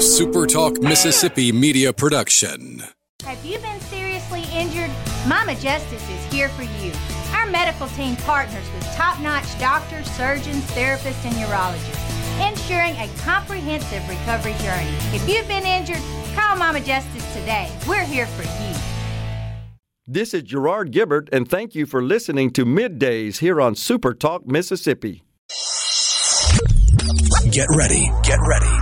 a SuperTalk Mississippi media production. Have you been seriously injured? Mama Justice is here for you. Our medical team partners with top notch doctors, surgeons, therapists, and urologists, ensuring a comprehensive recovery journey. If you've been injured, call Mama Justice today. We're here for you. This is Gerard Gibbert, and thank you for listening to Middays here on Super Talk Mississippi. Get ready, get ready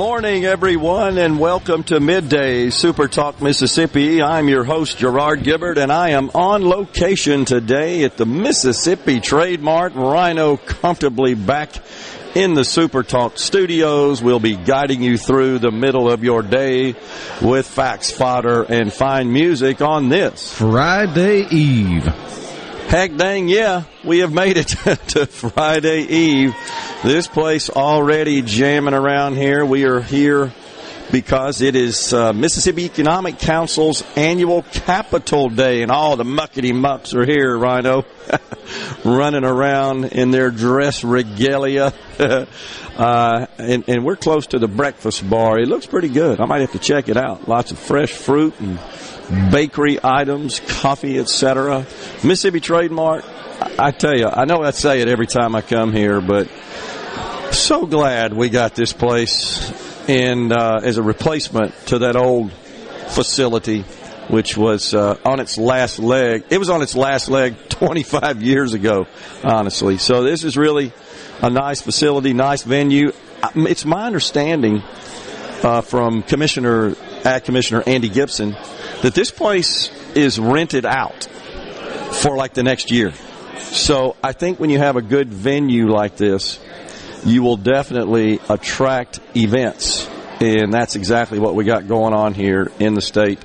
Morning, everyone, and welcome to Midday Super Talk Mississippi. I'm your host, Gerard Gibbert, and I am on location today at the Mississippi Trade Mart Rhino comfortably back in the Super Talk studios. We'll be guiding you through the middle of your day with facts, fodder, and fine music on this Friday Eve. Heck dang yeah, we have made it to Friday Eve. This place already jamming around here. We are here because it is uh, Mississippi Economic Council's annual Capital Day, and all the muckety mucks are here, Rhino, running around in their dress regalia. uh, and, and we're close to the breakfast bar. It looks pretty good. I might have to check it out. Lots of fresh fruit and bakery items, coffee, etc. Mississippi Trade Mart, I tell you, I know I say it every time I come here, but so glad we got this place and uh, as a replacement to that old facility, which was uh, on its last leg. It was on its last leg 25 years ago, honestly. So this is really a nice facility, nice venue. It's my understanding uh, from Commissioner, Ag Commissioner Andy Gipson that this place is rented out for like the next year. So I think when you have a good venue like this, you will definitely attract events. And that's exactly what we got going on here in the state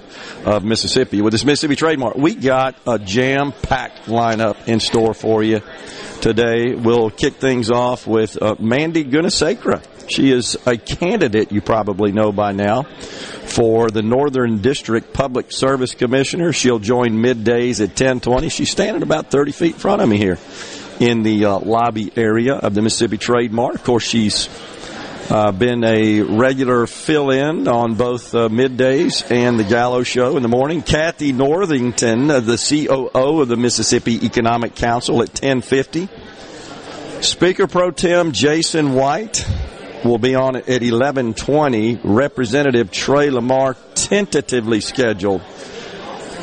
of Mississippi with this Mississippi Trade Mart. We got a jam packed lineup in store for you today. We'll kick things off with uh, Mandy Gunasekara. She is a candidate you probably know by now for the Northern District Public Service Commissioner. She'll join middays at 1020. She's standing about 30 feet in front of me here in the uh, lobby area of the Mississippi Trade Mart. Of course, she's uh, been a regular fill-in on both uh, middays and the Gallo Show in the morning. Kathy Northington, uh, the COO of the Mississippi Economic Council, at 1050. Speaker Pro Tem Jason White will be on at 1120. Representative Trey Lamar tentatively scheduled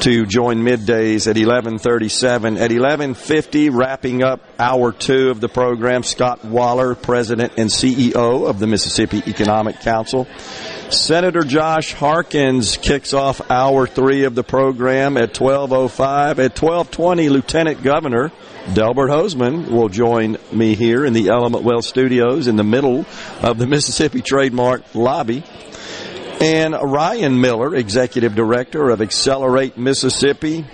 to join middays at 11:37. At 11:50, wrapping up hour two of the program, Scott Waller, President and CEO of the Mississippi Economic Council. Senator Josh Harkins kicks off hour three of the program at 12:05. At 12:20, Lieutenant Governor Delbert Hosemann will join me here in the Element Wealth Studios in the middle of the Mississippi Trade Mart lobby. And Ryan Miller, Executive Director of Accelerate Mississippi,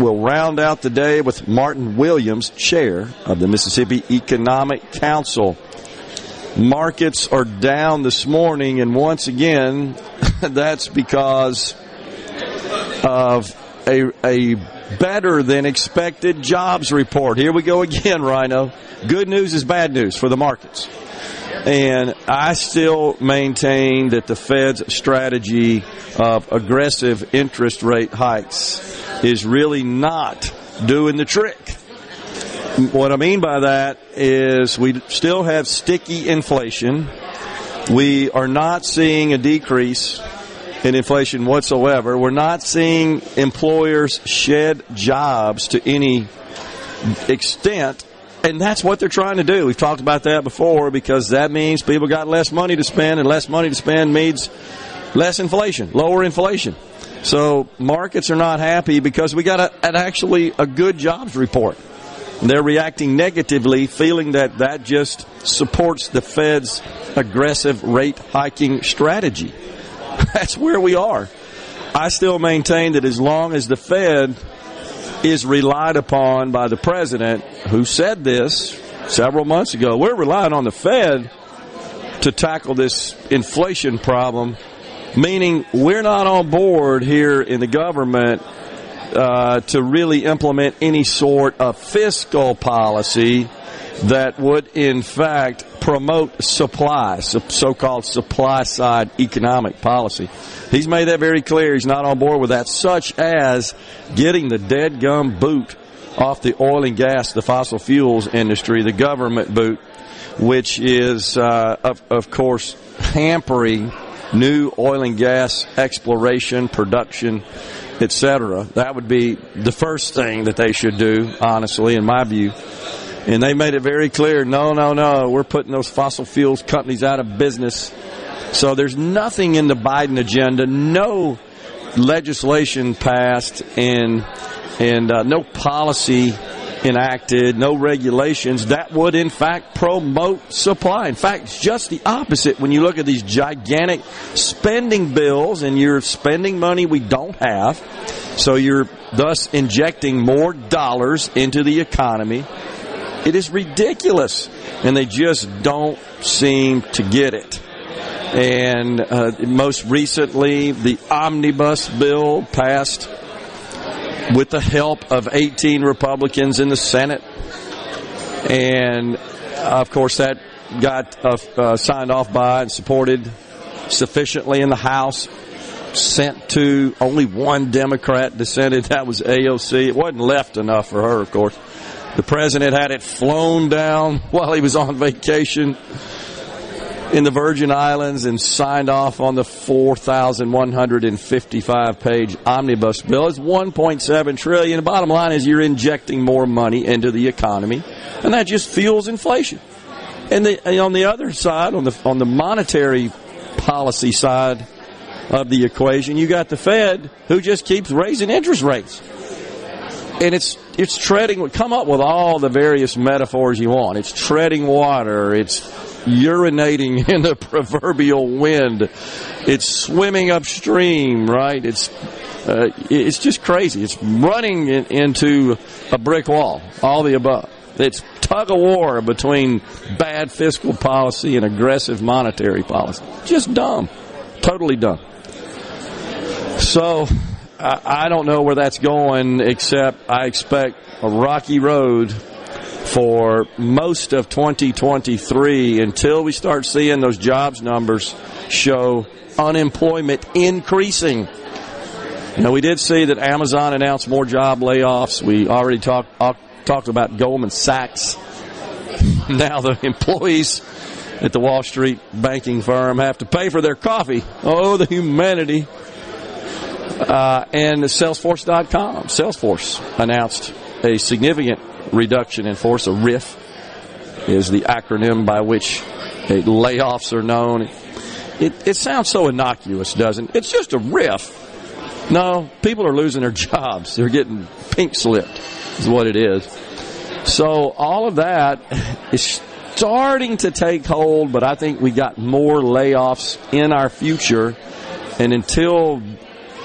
will round out the day with Martin Williams, Chair of the Mississippi Economic Council. Markets are down this morning, and once again, that's because of a, a better than expected jobs report. Here we go again, Rhino. Good news is bad news for the markets. And I still maintain that the Fed's strategy of aggressive interest rate hikes is really not doing the trick. What I mean by that is we still have sticky inflation. We are not seeing a decrease in inflation whatsoever. We're not seeing employers shed jobs to any extent. And that's what they're trying to do. We've talked about that before because that means people got less money to spend, and less money to spend means less inflation, lower inflation. So markets are not happy because we got a, an actually a good jobs report. They're reacting negatively, feeling that that just supports the Fed's aggressive rate hiking strategy. That's where we are. I still maintain that as long as the Fed is relied upon by the president, who said this several months ago, we're relying on the Fed to tackle this inflation problem, meaning we're not on board here in the government uh, to really implement any sort of fiscal policy that would, in fact, promote supply, so called supply side economic policy. He's made that very clear. He's not on board with that, such as getting the dead gum boot off the oil and gas, the fossil fuels industry, the government boot, which is, uh, of, of course, hampering new oil and gas exploration, production, etc. That would be the first thing that they should do, honestly, in my view. And they made it very clear, no, no, no, we're putting those fossil fuels companies out of business. So there's nothing in the Biden agenda, no legislation passed and and uh, no policy enacted, no regulations that would in fact promote supply. In fact, it's just the opposite when you look at these gigantic spending bills and you're spending money we don't have. So you're thus injecting more dollars into the economy. It is ridiculous. And they just don't seem to get it. And uh, most recently, the omnibus bill passed with the help of 18 Republicans in the Senate. And of course, that got uh, uh, signed off by and supported sufficiently in the House. Sent to only one Democrat dissented. That was AOC. It wasn't left enough for her, of course. The president had it flown down while he was on vacation in the Virgin Islands and signed off on the 4,155 page omnibus bill. It's 1.7 trillion. The bottom line is you're injecting more money into the economy, and that just fuels inflation. And, the, and on the other side, on the on the monetary policy side of the equation, you got the Fed who just keeps raising interest rates. And it's it's treading come up with all the various metaphors you want. It's treading water, it's urinating in the proverbial wind. It's swimming upstream, right? It's uh, it's just crazy. It's running in, into a brick wall. All the above. It's tug of war between bad fiscal policy and aggressive monetary policy. Just dumb. Totally dumb. So I, don't know where that's going, except I expect a rocky road for most of 2023 until we start seeing those jobs numbers show unemployment increasing. Now we did see that Amazon announced more job layoffs. We already talked uh, talked about Goldman Sachs. now the employees at the Wall Street banking firm have to pay for their coffee. Oh, the humanity. Uh, and Salesforce.com. Salesforce announced a significant reduction in force, a RIF, is the acronym by which layoffs are known. It, it sounds so innocuous, doesn't it? It's just a RIF. No, people are losing their jobs. They're getting pink slipped, is what it is. So all of that is starting to take hold, but I think we got more layoffs in our future. And until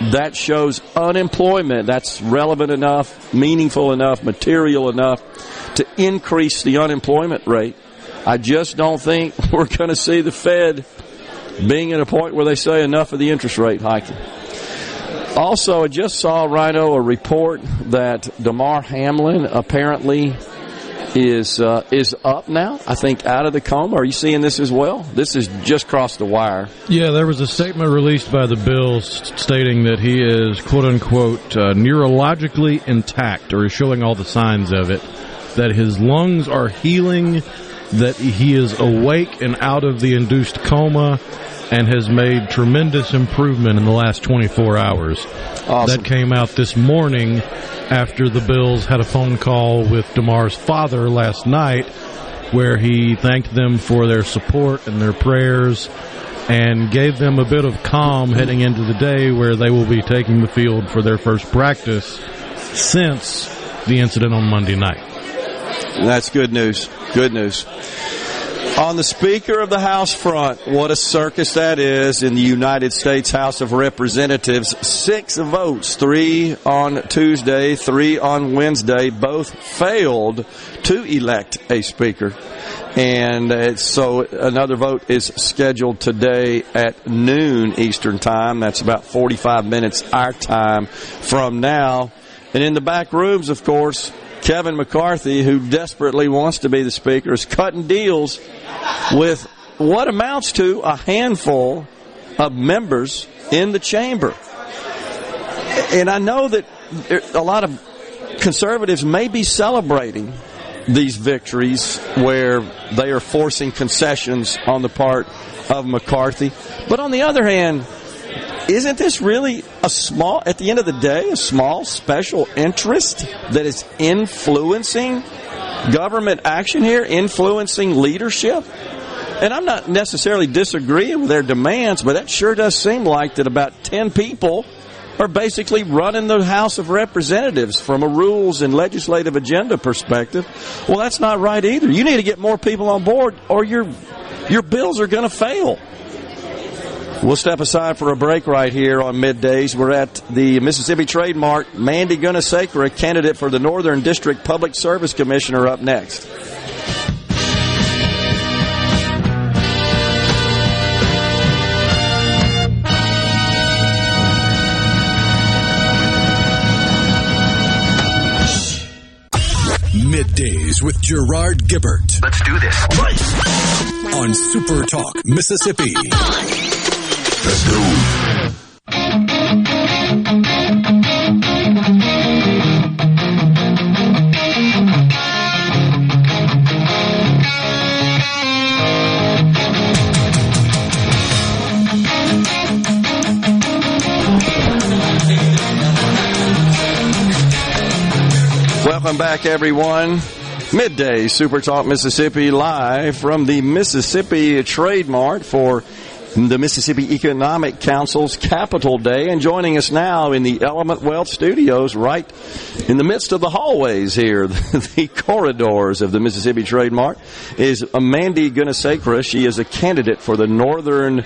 that shows unemployment that's relevant enough, meaningful enough, material enough to increase the unemployment rate. I just don't think we're going to see the Fed being at a point where they say enough of the interest rate hiking. Also, I just saw, Rhino, a report that Damar Hamlin apparently is uh, is up now. I think out of the coma. Are you seeing this as well? This is just crossed the wire. Yeah, there was a statement released by the Bills stating that he is quote unquote uh, neurologically intact, or is showing all the signs of it. That his lungs are healing, that he is awake and out of the induced coma, and has made tremendous improvement in the last 24 hours. Awesome. That came out this morning after the Bills had a phone call with Damar's father last night where he thanked them for their support and their prayers and gave them a bit of calm heading into the day where they will be taking the field for their first practice since the incident on Monday night. That's good news. Good news. On the Speaker of the House front, what a circus that is in the United States House of Representatives. Six votes, three on Tuesday, three on Wednesday, both failed to elect a Speaker. And so another vote is scheduled today at noon Eastern Time. That's about 45 minutes our time from now. And in the back rooms, of course, Kevin McCarthy, who desperately wants to be the speaker, is cutting deals with what amounts to a handful of members in the chamber. And I know that a lot of conservatives may be celebrating these victories where they are forcing concessions on the part of McCarthy. But on the other hand, isn't this really a small, at the end of the day, a small special interest that is influencing government action here, influencing leadership? And I'm not necessarily disagreeing with their demands, but that sure does seem like that about 10 people are basically running the House of Representatives from a rules and legislative agenda perspective. Well, that's not right either. You need to get more people on board or your, your bills are going to fail. We'll step aside for a break right here on middays. We're at the Mississippi Trade Mart. Mandy Gunasekara, candidate for the Northern District Public Service Commissioner, up next. Middays with Gerard Gibbert. Let's do this. On Super Talk, Mississippi. Let's go. Welcome back, everyone. Midday Super Talk Mississippi live from the Mississippi Trade Mart for the Mississippi Economic Council's Capital Day. And joining us now in the Element Wealth Studios, right in the midst of the hallways here, the corridors of the Mississippi Trade Mart, is Mandy Gunasekara. She is a candidate for the Northern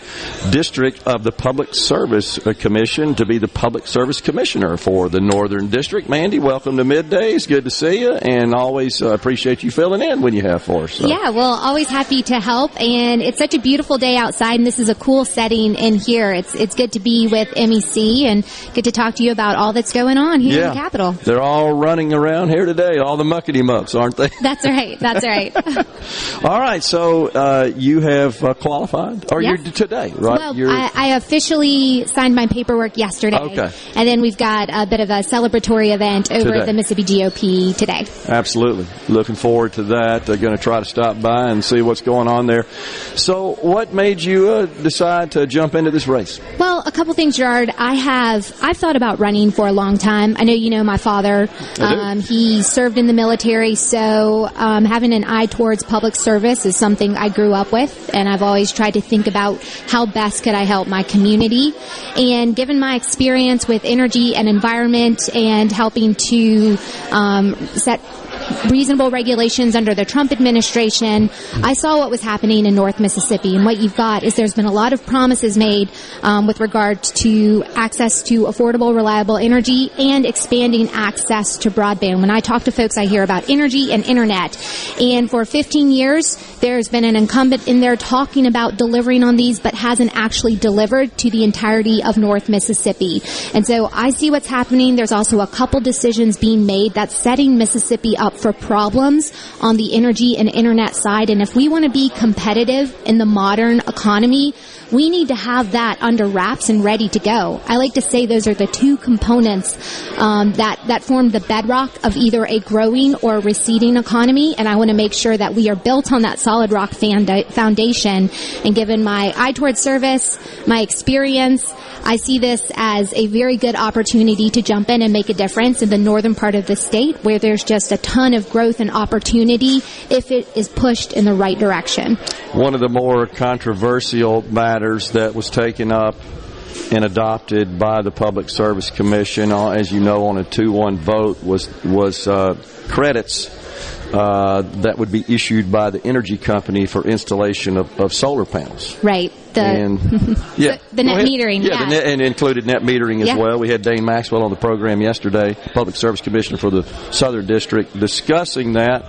District of the Public Service Commission to be the Public Service Commissioner for the Northern District. Mandy, welcome to Middays. Good to see you, and always uh, appreciate you filling in when you have for us. So. Yeah, well, always happy to help, and it's such a beautiful day outside, and this is a cool setting in here. It's it's good to be with MEC and get to talk to you about all that's going on here Yeah. in the Capitol. They're all running around here today, all the muckety mucks, aren't they? That's right. That's right. All right, so uh, you have uh, qualified, or Yes. you're today, right? Well, you're, I, I officially signed my paperwork yesterday. Okay. And then we've got a bit of a celebratory event over Today. at the Mississippi GOP today. absolutely looking forward to that. They're going to try to stop by and see what's going on there. So, what made you uh, decide to jump into this race? Well, a couple things, Gerard. I have I've thought about running for a long time. I know you know my father. Um, he served in the military, so um, having an eye towards public service is something I grew up with, and I've always tried to think about how best could I help my community. And given my experience with energy and environment, and helping to um, set reasonable regulations under the Trump administration, I saw what was happening in North Mississippi. And what you've got is there's been a lot of promises made um, with regard to access to affordable, reliable energy and expanding access to broadband. When I talk to folks, I hear about energy and internet. And for 15 years, there's been an incumbent in there talking about delivering on these, but hasn't actually delivered to the entirety of North Mississippi. And so I see what's happening. There's also a couple decisions being made that's setting Mississippi up for problems on the energy and internet side. And if we want to be competitive in the modern economy, we need to have that under wraps and ready to go. I like to say those are the two components um, that that form the bedrock of either a growing or receding economy. And I want to make sure that we are built on that solid rock foundation. And given my eye towards service, my experience, I see this as a very good opportunity to jump in and make a difference in the northern part of the state where there's just a ton of growth and opportunity if it is pushed in the right direction. One of the more controversial matters that was taken up and adopted by the Public Service Commission, uh, as you know, on a 2-1 vote was was uh, credits uh, that would be issued by the energy company for installation of, of solar panels. Right. The and yeah, the net ahead. metering, Yeah, yeah. The net, and included net metering as Yeah. well. We had Dane Maxwell on the program yesterday, Public Service Commissioner for the Southern District, discussing that.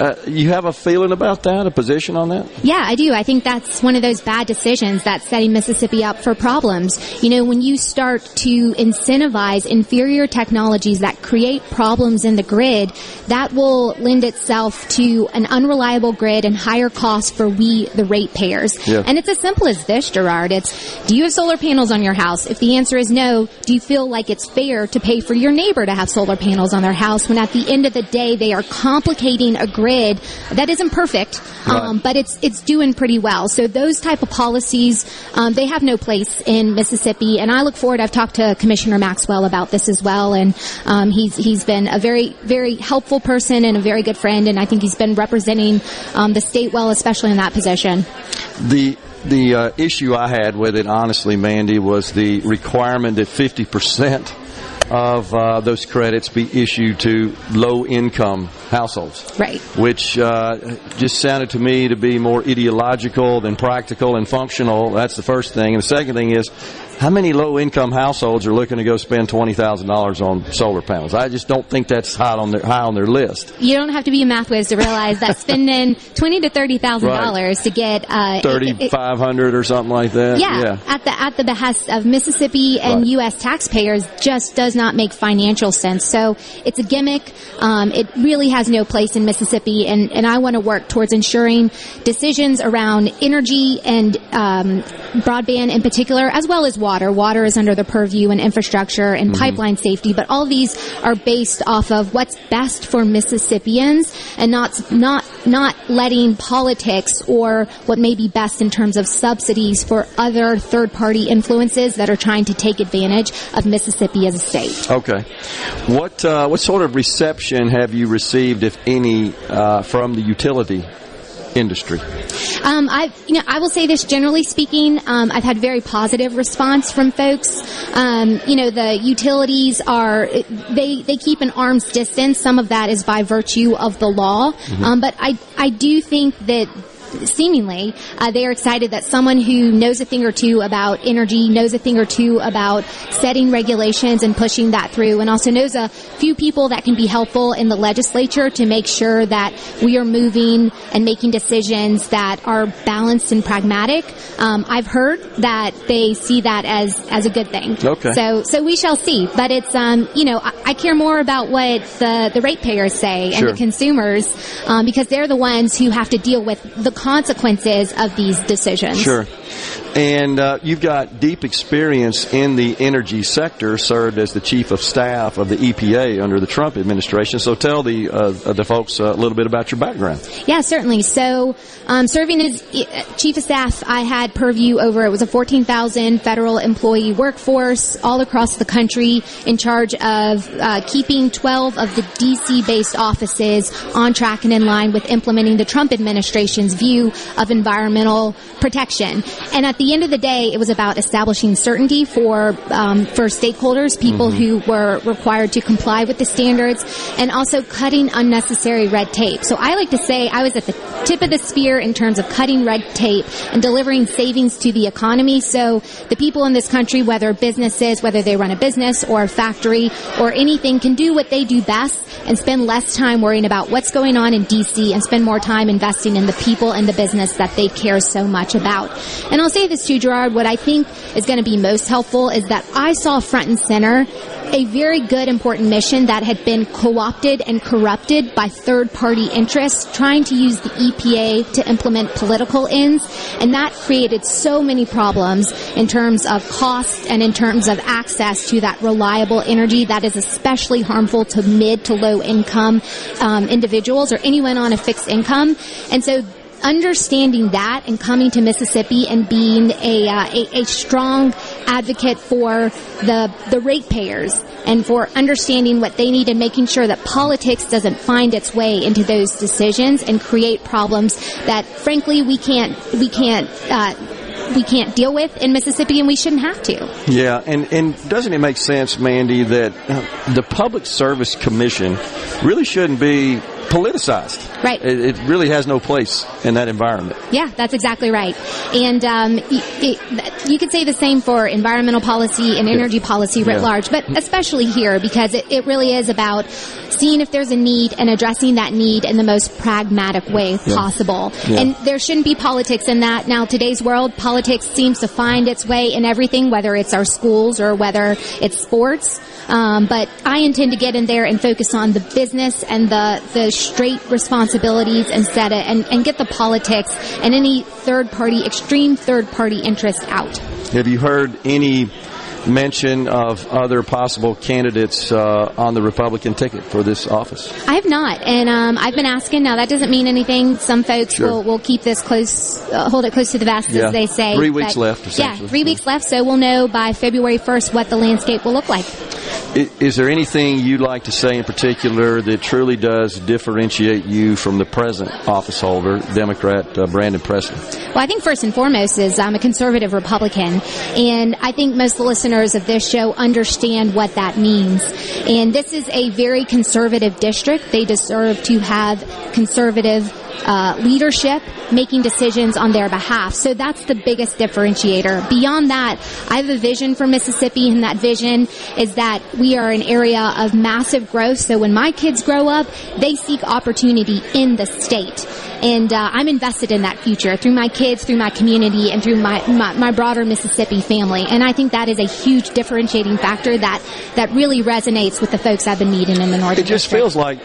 Uh, you have a feeling about that, a position on that? Yeah, I do. I think that's one of those bad decisions that's setting Mississippi up for problems. You know, when you start to incentivize inferior technologies that create problems in the grid, that will lend itself to an unreliable grid and higher costs for we, the ratepayers. Yeah. And it's as simple as this, Gerard. It's, do you have solar panels on your house? If the answer is no, do you feel like it's fair to pay for your neighbor to have solar panels on their house when at the end of the day they are complicating a grid that isn't perfect, um, Right. but it's it's doing pretty well. So those type of policies, um, they have no place in Mississippi. And I look forward. I've talked to Commissioner Maxwell about this as well, and um, he's he's been a very very helpful person and a very good friend. And I think he's been representing um, the state well, especially in that position. The the uh, issue I had with it, honestly, Mandy, was the requirement that 50% of uh, those credits be issued to low income households. Right. Which uh, just sounded to me to be more ideological than practical and functional. That's the first thing. And the second thing is, how many low income households are looking to go spend $20,000 on solar panels? I just don't think that's high on their, high on their list. You don't have to be a math whiz to realize that spending twenty to thirty thousand dollars to get uh, it- it- 3,500 or something like that? Yeah, at the at the behest of Mississippi and Right. U.S. taxpayers just does not make financial sense. So it's a gimmick. Um, it really has no place in Mississippi, and and I want to work towards ensuring decisions around energy and um, broadband in particular, as well as water. Water is under the purview and infrastructure and pipeline safety, but all these are based off of what's best for Mississippians, and not not not letting politics or what may be best in terms of subsidies for other third party influences that are trying to take advantage of Mississippi as a state. Okay. What uh, what sort of reception have you received, if any, uh, from the utility industry? Um, I, you know, I will say this generally speaking, um, I've had very positive response from folks. Um, you know, the utilities are they they keep an arm's distance. Some of that is by virtue of the law, um, but I I do think that. Seemingly, uh, they are excited that someone who knows a thing or two about energy, knows a thing or two about setting regulations and pushing that through, and also knows a few people that can be helpful in the legislature to make sure that we are moving and making decisions that are balanced and pragmatic. Um, I've heard that they see that as as a good thing. Okay. So so we shall see. But it's um you know I, I care more about what the the ratepayers say and Sure. the consumers um, because they're the ones who have to deal with the consequences of these decisions. Sure. And uh, you've got deep experience in the energy sector, served as the chief of staff of the EPA under the Trump administration. So tell the uh, the folks a little bit about your background. Yeah, certainly. So, um, serving as uh, chief of staff, I had purview over it was a 14,000 federal employee workforce all across the country, in charge of uh, keeping 12 of the DC-based offices on track and in line with implementing the Trump administration's view of environmental protection. And at the end of the day, it was about establishing certainty for um, for stakeholders, people who were required to comply with the standards, and also cutting unnecessary red tape. So I like to say I was at the tip of the spear in terms of cutting red tape and delivering savings to the economy. So the people in this country, whether businesses, whether they run a business or a factory or anything, can do what they do best and spend less time worrying about what's going on in DC and spend more time investing in the people and the business that they care so much about. And I'll say this too, Gerard, what I think is going to be most helpful is that I saw front and center a very good important mission that had been co-opted and corrupted by third party interests trying to use the EPA to implement political ends. And that created so many problems in terms of cost and in terms of access to that reliable energy that is especially harmful to mid to low income um, individuals or anyone on a fixed income. And so understanding that and coming to Mississippi and being a, uh, a, a strong advocate for the, the ratepayers and for understanding what they need and making sure that politics doesn't find its way into those decisions and create problems that frankly we can't, we can't, uh, we can't deal with in Mississippi, and we shouldn't have to. Yeah, and, and doesn't it make sense, Mandy, that uh, the Public Service Commission really shouldn't be politicized? Right. It, it really has no place in that environment. Yeah, that's exactly right. And um, it, you could say the same for environmental policy and energy policy writ Yeah. large, but especially here because it, it really is about seeing if there's a need and addressing that need in the most pragmatic way possible. Yeah. And there shouldn't be politics in that. Now, today's world, politics seems to find its way in everything, whether it's our schools or whether it's sports. Um, but I intend to get in there and focus on the business and the, the straight responsibilities instead of, and, and get the politics and any third party, extreme third party interest out. Have you heard any mention of other possible candidates uh, on the Republican ticket for this office? I have not, and um, I've been asking. Now that doesn't mean anything. Some folks Sure. will, will keep this close, uh, hold it close to the vest, Yeah. as they say. Three weeks But, left, Yeah, three weeks left, so we'll know by February first what the landscape will look like. Is there anything you'd like to say in particular that truly does differentiate you from the present office holder, Democrat uh, Brandon Presley? Well, I think first and foremost is I'm a conservative Republican, and I think most of the listeners of this show understand what that means. And this is a very conservative district. They deserve to have conservative uh, leadership making decisions on their behalf. So that's the biggest differentiator. Beyond that, I have a vision for Mississippi, and that vision is that we are an area of massive growth. So when my kids grow up, they seek opportunity in the state. And uh, I'm invested in that future through my kids, through my community, and through my, my, my broader Mississippi family. And I think that is a huge differentiating factor that, that really resonates with the folks I've been meeting in the North. It just District. feels like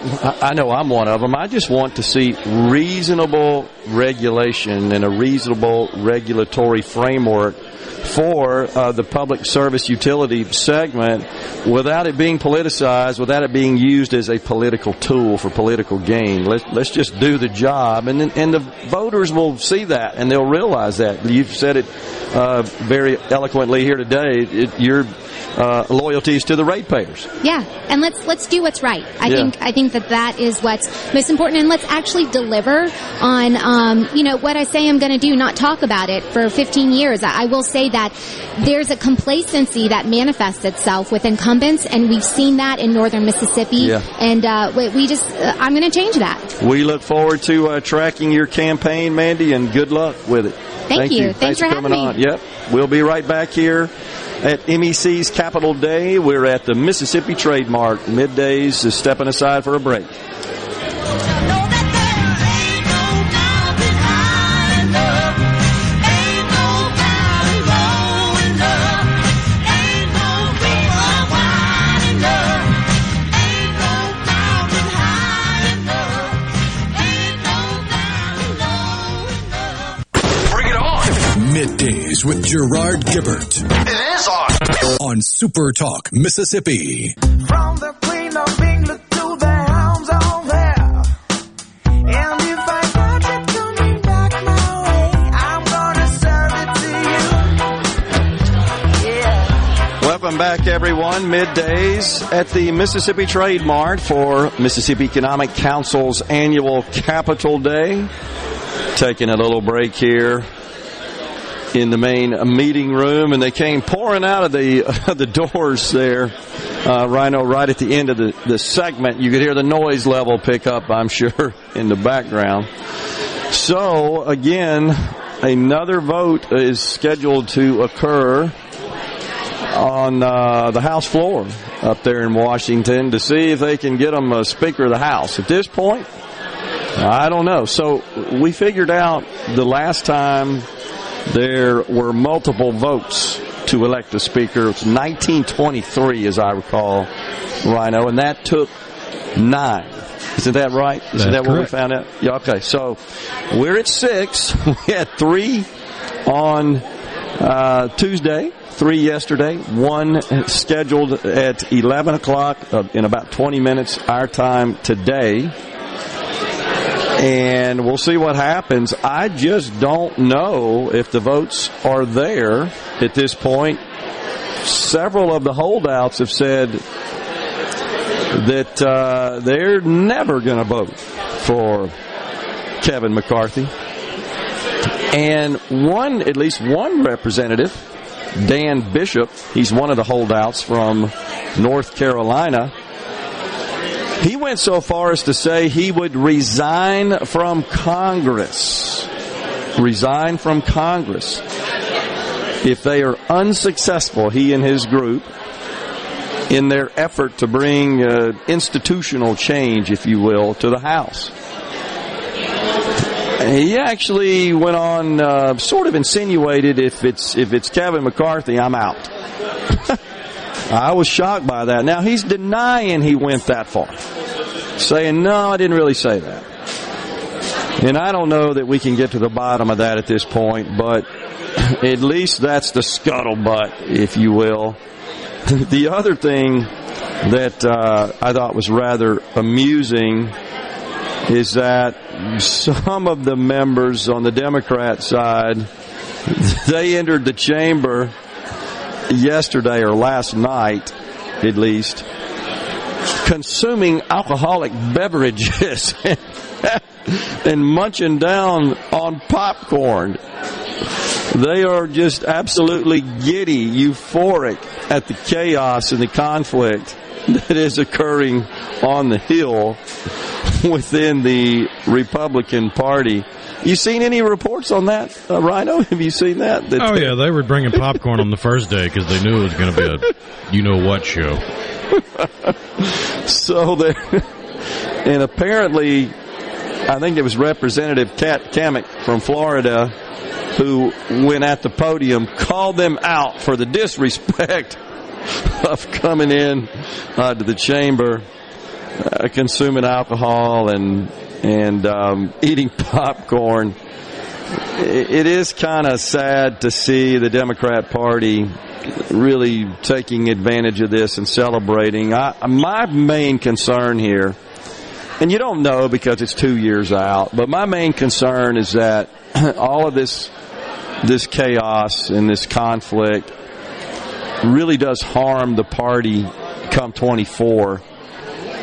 I I know I'm one of them. I just want to see reasonable regulation and a reasonable regulatory framework for uh, the public service utility segment without it being politicized, without it being used as a political tool for political gain. Let's let's just do the job, and and the voters will see that and they'll realize that. You've said it uh, very eloquently here today. It, your uh, loyalties to the ratepayers. Yeah, and let's let's do what's right. I Yeah. think I think that that is what's most important, and let's actually deliver on um, you know what I say I'm going to do, not talk about it for 15 years. I, I will say that there's a complacency that manifests itself with incumbents, and we've seen that in northern Mississippi. Yeah. And uh, we, we just uh, I'm going to change that. We look forward to uh, tracking your campaign, Mandy, and good luck with it. Thank you. Thanks for coming having on. Yep. We'll be right back here at MEC's Capital Day. We're at the Mississippi Trade Mart. Middays is stepping aside for a break. Middays with Gerard Gibbert It is on. on Super Talk, Mississippi. From the Queen of England to the hounds all there. And if I got it coming back my way, I'm gonna serve it to you. Yeah. Welcome back, everyone. Middays at the Mississippi Trade Mart for Mississippi Economic Council's annual Capital Day. Taking a little break here in the main meeting room, and they came pouring out of the the doors there. Uh, Rhino, right at the end of the, the segment, you could hear the noise level pick up, I'm sure, in the background. So, again, another vote is scheduled to occur on uh, the House floor up there in Washington to see if they can get them a Speaker of the House. At this point, I don't know. So we figured out the last time there were multiple votes to elect a Speaker. It was 1923, as I recall, Rhino, and that took nine. Isn't that right? Isn't That's that what we found out? Yeah, okay. So we're at six. We had three on uh, Tuesday, three yesterday, one scheduled at 11 o'clock uh, in about 20 minutes our time today. And we'll see what happens. I just don't know if the votes are there at this point. Several of the holdouts have said that uh, they're never going to vote for Kevin McCarthy. And one, at least one representative, Dan Bishop, he's one of the holdouts from North Carolina. He went so far as to say he would resign from Congress. Resign from Congress. If they are unsuccessful, he and his group, in their effort to bring uh, institutional change, if you will, to the House. He actually went on, uh, sort of insinuated if it's if it's Kevin McCarthy, I'm out. I was shocked by that. Now he's denying he went that far, saying no, I didn't really say that. And I don't know that we can get to the bottom of that at this point, but at least that's the scuttlebutt, if you will. the other thing that uh, I thought was rather amusing is that some of the members on the Democrat side they entered the chamber yesterday or last night, at least, consuming alcoholic beverages and munching down on popcorn. They are just absolutely giddy, euphoric at the chaos and the conflict that is occurring on the Hill within the Republican Party. You seen any reports on that, uh, Rhino? Have you seen that? Oh yeah, they were bringing popcorn on the first day because they knew it was going to be a you know what show. So there, and apparently, I think it was Representative Kat Cammack from Florida who went at the podium, called them out for the disrespect of coming in uh, to the chamber, uh, consuming alcohol and and um, eating popcorn. It, is kind of sad to see the Democrat Party really taking advantage of this and celebrating. I, my main concern here, and you don't know because it's two years out, but my main concern is that all of this this chaos and this conflict really does harm the party come 24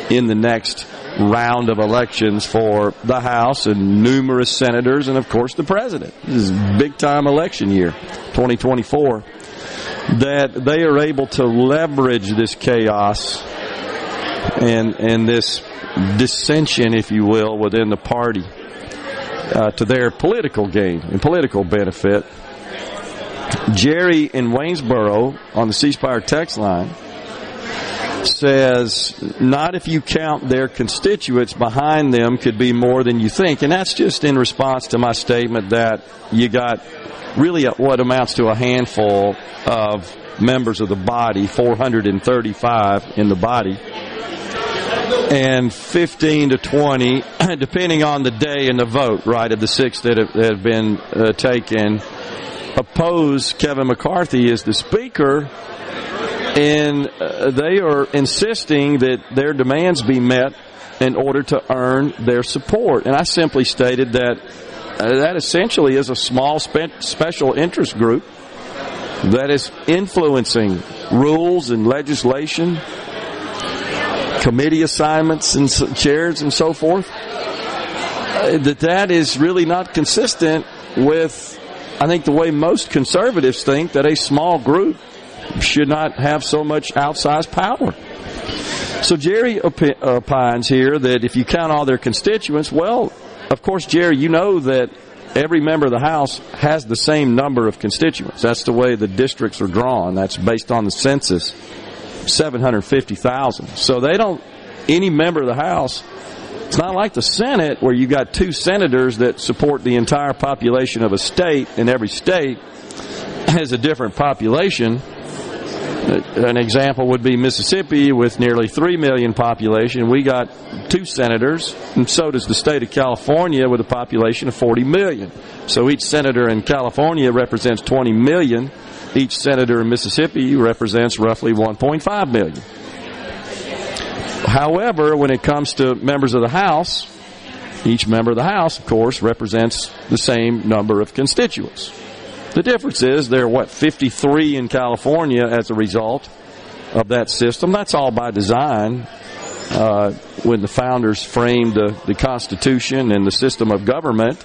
in the next round of elections for the House and numerous senators and of course the president. This is big time election year, 2024 that they are able to leverage this chaos and and this dissension, if you will, within the party uh, to their political gain and political benefit. Jerry in Waynesboro on the C Spire text line says, not if you count their constituents behind them could be more than you think. And that's just in response to my statement that you got really what amounts to a handful of members of the body, 435 in the body, and 15 to 20, depending on the day and the vote, right, of the six that have, that have been uh, taken, oppose Kevin McCarthy as the speaker. And uh, they are insisting that their demands be met in order to earn their support. And I simply stated that uh, that essentially is a small spe- special interest group that is influencing rules and legislation, committee assignments and chairs and so forth. Uh, that that is really not consistent with, I think, the way most conservatives think that a small group should not have so much outsized power. So Jerry opines here that if you count all their constituents, well, of course, Jerry, you know that every member of the House has the same number of constituents. That's the way the districts are drawn. That's based on the census, 750,000. So they don't, any member of the House, it's not like the Senate where you've got two senators that support the entire population of a state, and every state has a different population. Uh, an example would be Mississippi with nearly 3 million population. We got two senators, and so does the state of California with a population of 40 million. So each senator in California represents 20 million. Each senator in Mississippi represents roughly 1.5 million. However, when it comes to members of the House, each member of the House, of course, represents the same number of constituents. The difference is there are, what, 53 in California as a result of that system. That's all by design. Uh, when the founders framed the, the Constitution and the system of government,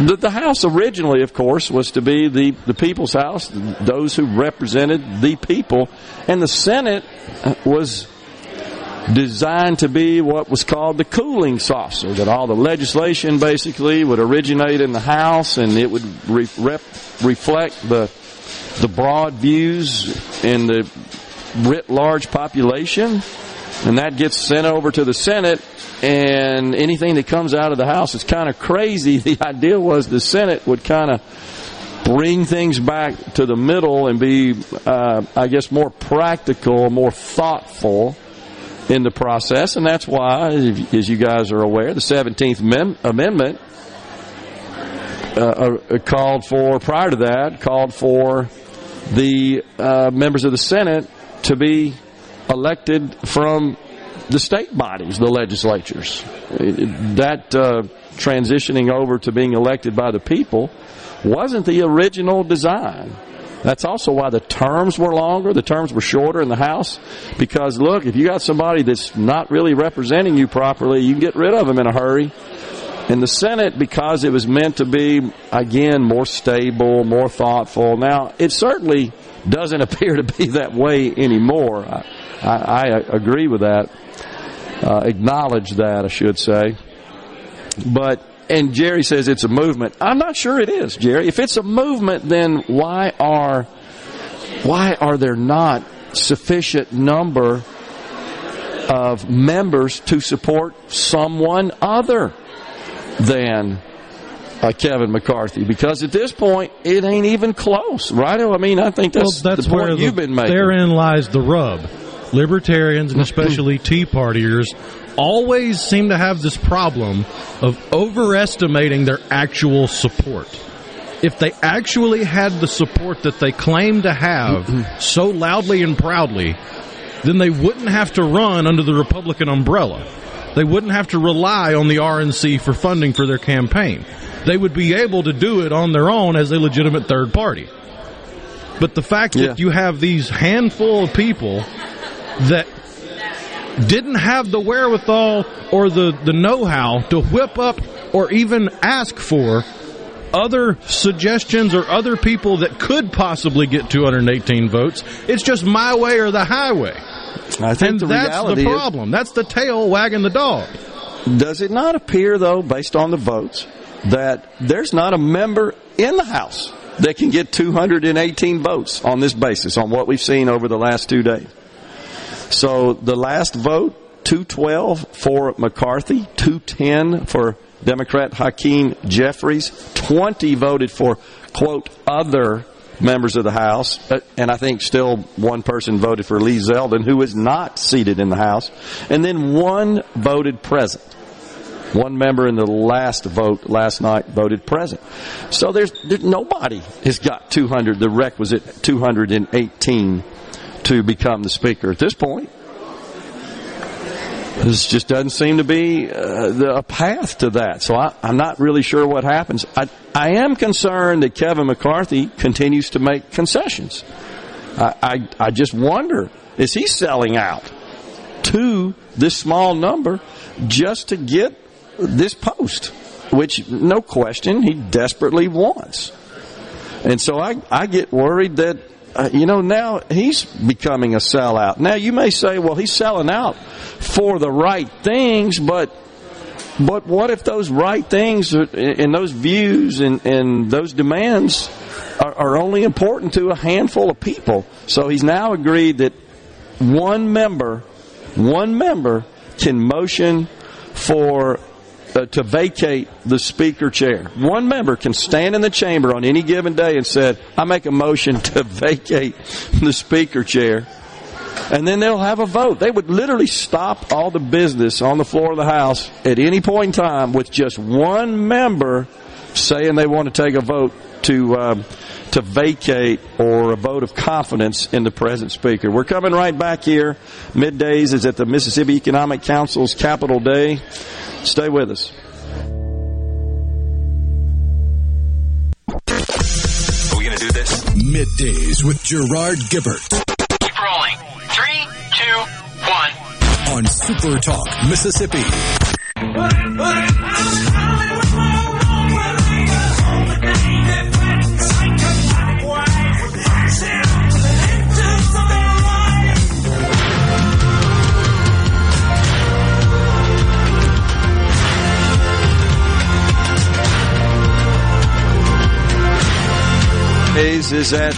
the, the House originally, of course, was to be the, the people's house, those who represented the people, and the Senate was designed to be what was called the cooling saucer, that all the legislation basically would originate in the House and it would re- rep- reflect the the broad views in the writ large population, and that gets sent over to the Senate. And anything that comes out of the House is kind of crazy. The idea was the Senate would kind of bring things back to the middle and be, uh, I guess, more practical, more thoughtful in the process. And that's why, as you guys are aware, the 17th Mem- Amendment uh, uh, called for, prior to that, called for the uh, members of the Senate to be elected from the state bodies, the legislatures. That uh, transitioning over to being elected by the people wasn't the original design. That's also why the terms were longer, the terms were shorter in the House. Because look, if you got somebody that's not really representing you properly, you can get rid of them in a hurry. In the Senate, because it was meant to be, again, more stable, more thoughtful. Now, it certainly doesn't appear to be that way anymore. I, I, I agree with that. Uh, acknowledge that, I should say. But, and Jerry says it's a movement. I'm not sure it is, Jerry. If it's a movement, then why are, why are there not sufficient number of members to support someone other than uh, Kevin McCarthy because at this point it ain't even close, right? I mean, I think that's, well, that's the point where you've been making. Therein lies the rub. Libertarians and especially Tea Partiers always seem to have this problem of overestimating their actual support. If they actually had the support that they claim to have mm-hmm. so loudly and proudly, then they wouldn't have to run under the Republican umbrella. They wouldn't have to rely on the RNC for funding for their campaign. They would be able to do it on their own as a legitimate third party. But the fact Yeah. that you have these handful of people that didn't have the wherewithal or the, the know-how to whip up or even ask for other suggestions or other people that could possibly get 218 votes. It's just my way or the highway. I think And the that's the is- problem. That's the tail wagging the dog. Does it not appear, though, based on the votes, that there's not a member in the House that can get 218 votes on this basis, on what we've seen over the last two days? So the last vote, 212 for McCarthy, 210 for Democrat Hakeem Jeffries, 20 voted for, quote, other members of the House, uh, and I think still one person voted for Lee Zeldin, who is not seated in the House, and then one voted present. One member in the last vote last night voted present. So there's, nobody has got 200, the requisite 218 to become the speaker at this point. This just doesn't seem to be uh, the, a path to that. So I, I'm not really sure what happens. I, I am concerned that Kevin McCarthy continues to make concessions. I, I, I just wonder is he selling out to this small number just to get this post, which no question he desperately wants. And so I, I get worried that, uh, you know, now he's becoming a sellout. Now you may say, well, he's selling out for the right things, but but what if those right things and those views and, and those demands are, are only important to a handful of people? So he's now agreed that one member, one member can motion for uh, to vacate the speaker chair. One member can stand in the chamber on any given day and said, "I make a motion to vacate the speaker chair." And then they'll have a vote. They would literally stop all the business on the floor of the House at any point in time with just one member saying they want to take a vote to um, to vacate or a vote of confidence in the present speaker. We're coming right back here. Middays is at the Mississippi Economic Council's Capital Day. Stay with us. Are we going to do this? Middays with Gerard Gibbert Keep rolling. Three, two, one. on Super Talk, Mississippi. Is at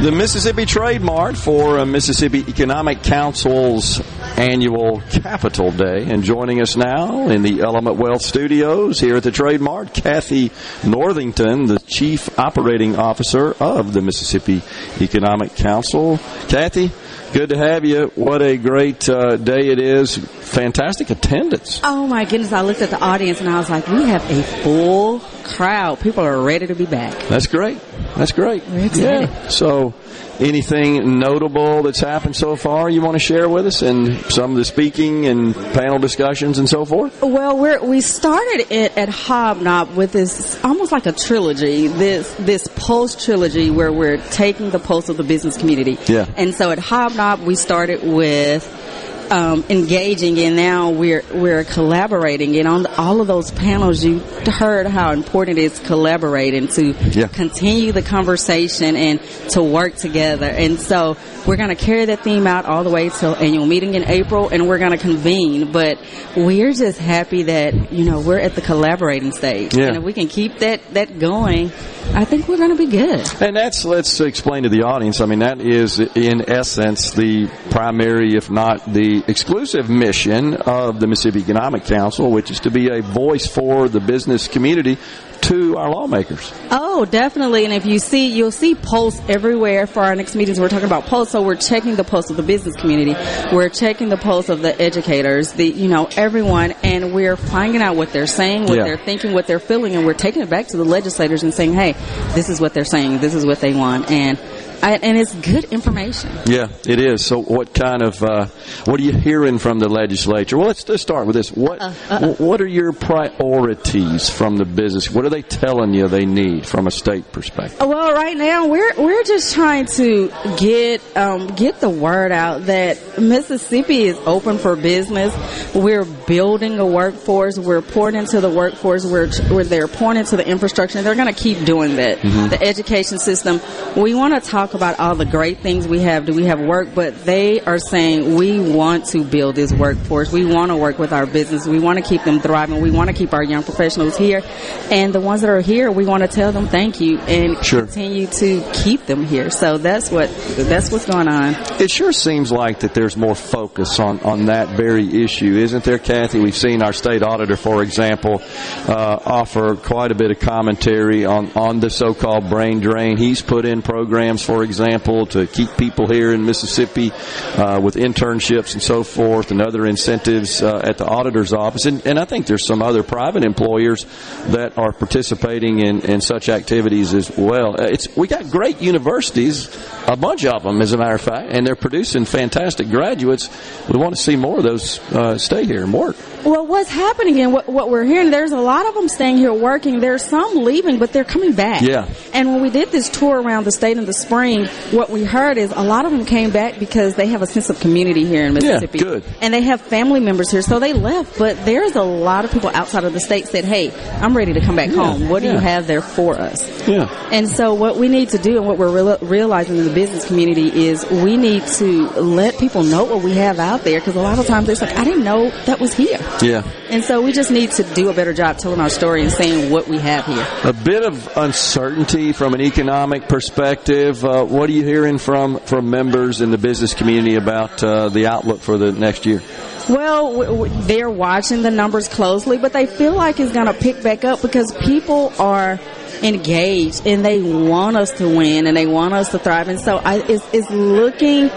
the Mississippi Trade Mart for uh, Mississippi Economic Council's annual Capital Day. And joining us now in the Element Wealth Studios here at the Trade Mart, Kathy Northington, the Chief Operating Officer of the Mississippi Economic Council. Kathy, good to have you. What a great uh, day it is. Fantastic attendance. Oh my goodness, I looked at the audience and I was like, we have a full crowd. People are ready to be back. That's great. That's great. Yeah. So, anything notable that's happened so far you want to share with us, and some of the speaking and panel discussions and so forth? Well, we're, we started it at Hobnob with this almost like a trilogy, this this pulse trilogy where we're taking the pulse of the business community. Yeah. And so at Hobnob, we started with um, engaging, and now we're we're collaborating. And on all of those panels, you heard how important it is collaborating to Yeah. continue the conversation and to work together. And so we're going to carry that theme out all the way till annual meeting in April, and we're going to convene. But we're just happy that you know we're at the collaborating stage, Yeah. and if we can keep that that going, I think we're going to be good. And that's let's explain to the audience. I mean, that is in essence the primary, if not the exclusive mission of the Mississippi Economic Council, which is to be a voice for the business community to our lawmakers. Oh, definitely. And if you see, you'll see posts everywhere for our next meetings. We're talking about posts, so we're checking the pulse of the business community. We're checking the pulse of the educators, the you know everyone, and we're finding out what they're saying, what Yeah. they're thinking, what they're feeling, and we're taking it back to the legislators and saying, "Hey, this is what they're saying. This is what they want," and and it's good information. Yeah, it is. So, what kind of uh, what are you hearing from the legislature? Well, let's, let's start with this. What wh- what are your priorities from the business? What are they telling you they need from a state perspective? Well, right now we're we're just trying to get um, get the word out that Mississippi is open for business. We're building a workforce. We're pouring into the workforce. We're we're they're pouring into the infrastructure. They're going to keep doing that. The education system. We want to talk about all the great things we have. Do we have work? But they are saying we want to build this workforce. We want to work with our business. We want to keep them thriving. We want to keep our young professionals here, and the ones that are here, we want to tell them thank you and Sure. continue to keep them here. So that's what that's what's going on. It sure seems like that there's more focus on, on that very issue, isn't there, Kathy? We've seen our state auditor, for example, uh, offer quite a bit of commentary on, on the so-called brain drain. He's put in programs, for example, to keep people here in Mississippi uh, with internships and so forth and other incentives uh, at the auditor's office. And, and I think there's some other private employers that are participating in, in such activities as well. Uh, It's we got great universities, a bunch of them, as a matter of fact, and they're producing fantastic graduates. We want to see more of those uh, stay here and work. Well, what's happening and what, what we're hearing, there's a lot of them staying here working. There's some leaving, but they're coming back. Yeah. And when we did this tour around the state in the spring, what we heard is a lot of them came back because they have a sense of community here in Mississippi. good. And they have family members here, so they left. But there's a lot of people outside of the state said, "Hey, I'm ready to come back home. What do yeah. you have there for us?" Yeah. And so what we need to do and what we're real realizing in the business community is we need to let people know what we have out there because a lot of times it's like, I didn't know that was here. Yeah. And so we just need to do a better job telling our story and saying what we have here. A bit of uncertainty from an economic perspective. Uh, what are you hearing from, from members in the business community about uh, the outlook for the next year? Well, w- w- they're watching the numbers closely, but they feel like it's going to pick back up because people are engaged and they want us to win and they want us to thrive. And so I, it's, it's looking,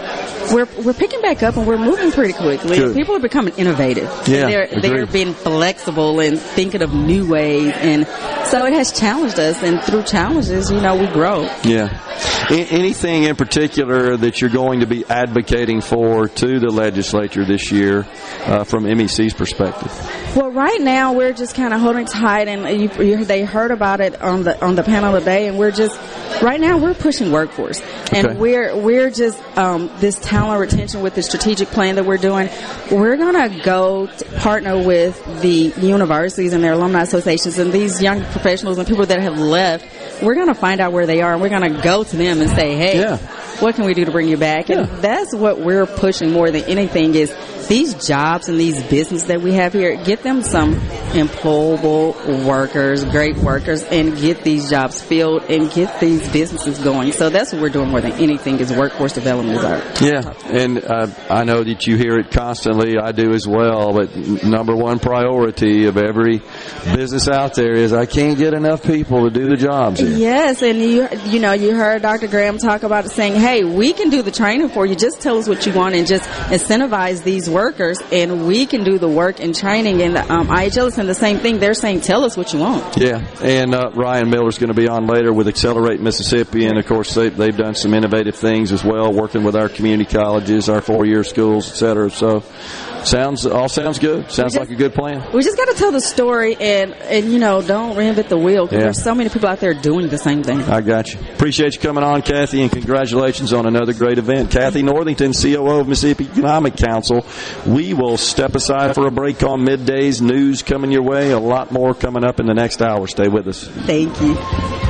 we're, we're picking back up and we're moving pretty quickly. Good. People are becoming innovative. Yeah, they're, they're being flexible and thinking of new ways. And so it has challenged us. And through challenges, you know, we grow. Yeah. Anything in particular that you're going to be advocating for to the legislature this year uh, from MEC's perspective? Well, right now we're just kind of holding tight, and you, you, they heard about it on the on the panel today, and we're just right now we're pushing workforce, and Okay. we're we're just um, this talent retention with the strategic plan that we're doing. We're gonna go partner with the universities and their alumni associations and these young professionals and people that have left. We're gonna find out where they are, and we're gonna go to them and say, "Hey, Yeah. what can we do to bring you back?" And Yeah. that's what we're pushing more than anything is these jobs and these businesses that we have here, get them some employable workers, great workers, and get these jobs filled and get these businesses going. So that's what we're doing more than anything is workforce development is our Yeah, and uh, I know that you hear it constantly. I do as well. But number one priority of every business out there is I can't get enough people to do the jobs here. Yes, and you you know you heard Dr. Graham talk about it saying, "Hey, we can do the training for you. Just tell us what you want and just incentivize these workers, and we can do the work and training." And um, IHL is saying the same thing. They're saying, "Tell us what you want." Yeah, and uh, Ryan Miller's going to be on later with Accelerate Mississippi, and of course they, they've done some innovative things as well, working with our community colleges, our four-year schools, et cetera. So, sounds all sounds good. Sounds like a good plan. We just got to tell the story and and you know don't reinvent the wheel because Yeah. there's so many people out there doing the same thing. I got you. Appreciate you coming on, Kathy, and congratulations on another great event. Kathy Northington, COO of Mississippi Economic Council. We will step aside for a break on middays. News coming your way. A lot more coming up in the next hour. Stay with us. Thank you.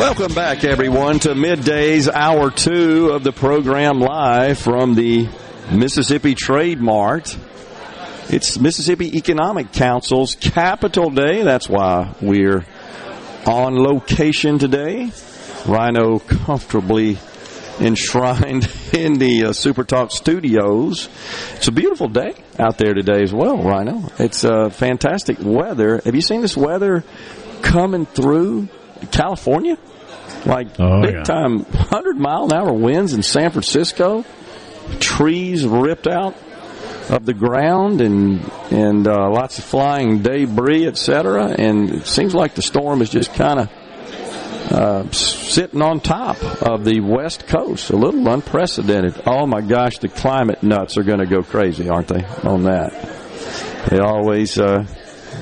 Welcome back, everyone, to middays, hour two of the program live from the Mississippi Trade Mart. It's Mississippi Economic Council's Capital Day. That's why we're on location today. Rhino comfortably enshrined in the uh, Super Talk studios. It's a beautiful day out there today as well, Rhino. It's uh, fantastic weather. Have you seen this weather coming through California? Like Oh, big yeah. time 100 mile an hour winds in San Francisco, trees ripped out of the ground and and uh, lots of flying debris, etc. And it seems like the storm is just kind of uh, sitting on top of the west coast, a little unprecedented. Oh my gosh, the climate nuts are going to go crazy, aren't they? On that, they always uh,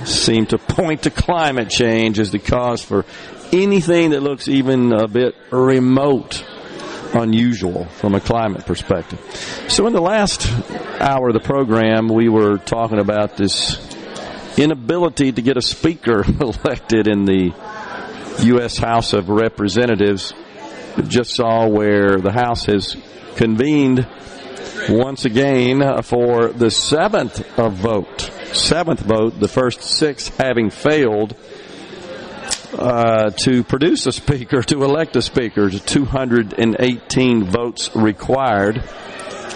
seem to point to climate change as the cause for anything that looks even a bit remote unusual from a climate perspective. So in the last hour of the program, we were talking about this inability to get a speaker elected in the U.S. House of Representatives. Just saw where the House has convened once again for the seventh vote. Seventh vote, the first six having failed uh, to produce a speaker, to elect a speaker, to 218 votes required.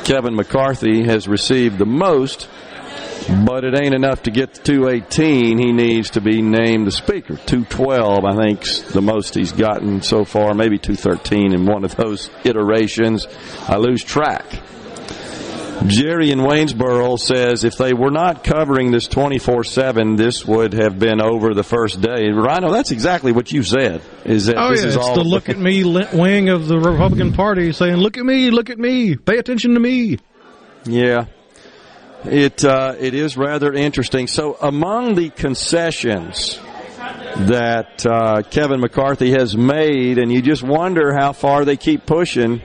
Kevin McCarthy has received the most, but it ain't enough to get to 218. He needs to be named the speaker. 212, I think, the most he's gotten so far, maybe 213 in one of those iterations. I lose track. Jerry in Waynesboro says if they were not covering this 24 7, this would have been over the first day. Rhino, that's exactly what you said. Is that Oh this yeah, is it's all the look at me wing of the Republican Party saying, "Look at me, look at me, pay attention to me." Yeah. It uh, it is rather interesting. So among the concessions that uh, Kevin McCarthy has made, and you just wonder how far they keep pushing.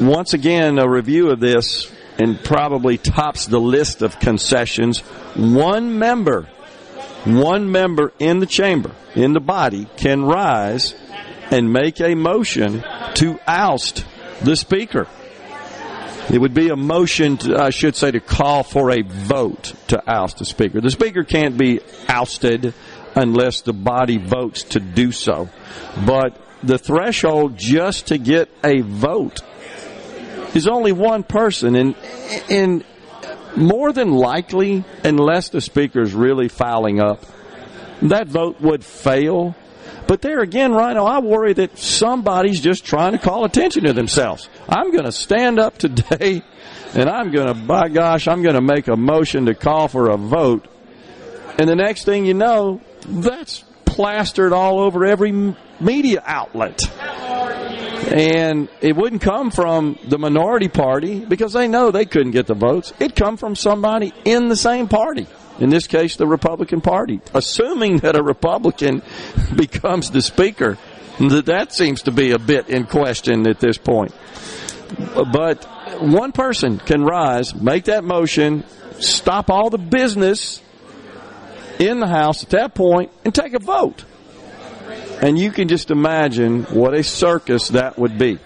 Once again, a review of this, and probably tops the list of concessions. One member, one member in the chamber, in the body, can rise and make a motion to oust the speaker. It would be a motion, to, I should say, to call for a vote to oust the speaker. The speaker can't be ousted unless the body votes to do so. But the threshold just to get a vote is only one person, and and more than likely, unless the speaker is really fouling up, that vote would fail. But there again, Rhino, I worry that somebody's just trying to call attention to themselves. I'm going to stand up today and I'm going to, by gosh, I'm going to make a motion to call for a vote. And the next thing you know, that's plastered all over every media outlet. And it wouldn't come from the minority party because they know they couldn't get the votes. It'd come from somebody in the same party. In this case, the Republican Party. Assuming that a Republican becomes the speaker, that seems to be a bit in question at this point. But one person can rise, make that motion, stop all the business in the House at that point, and take a vote. And you can just imagine what a circus that would be.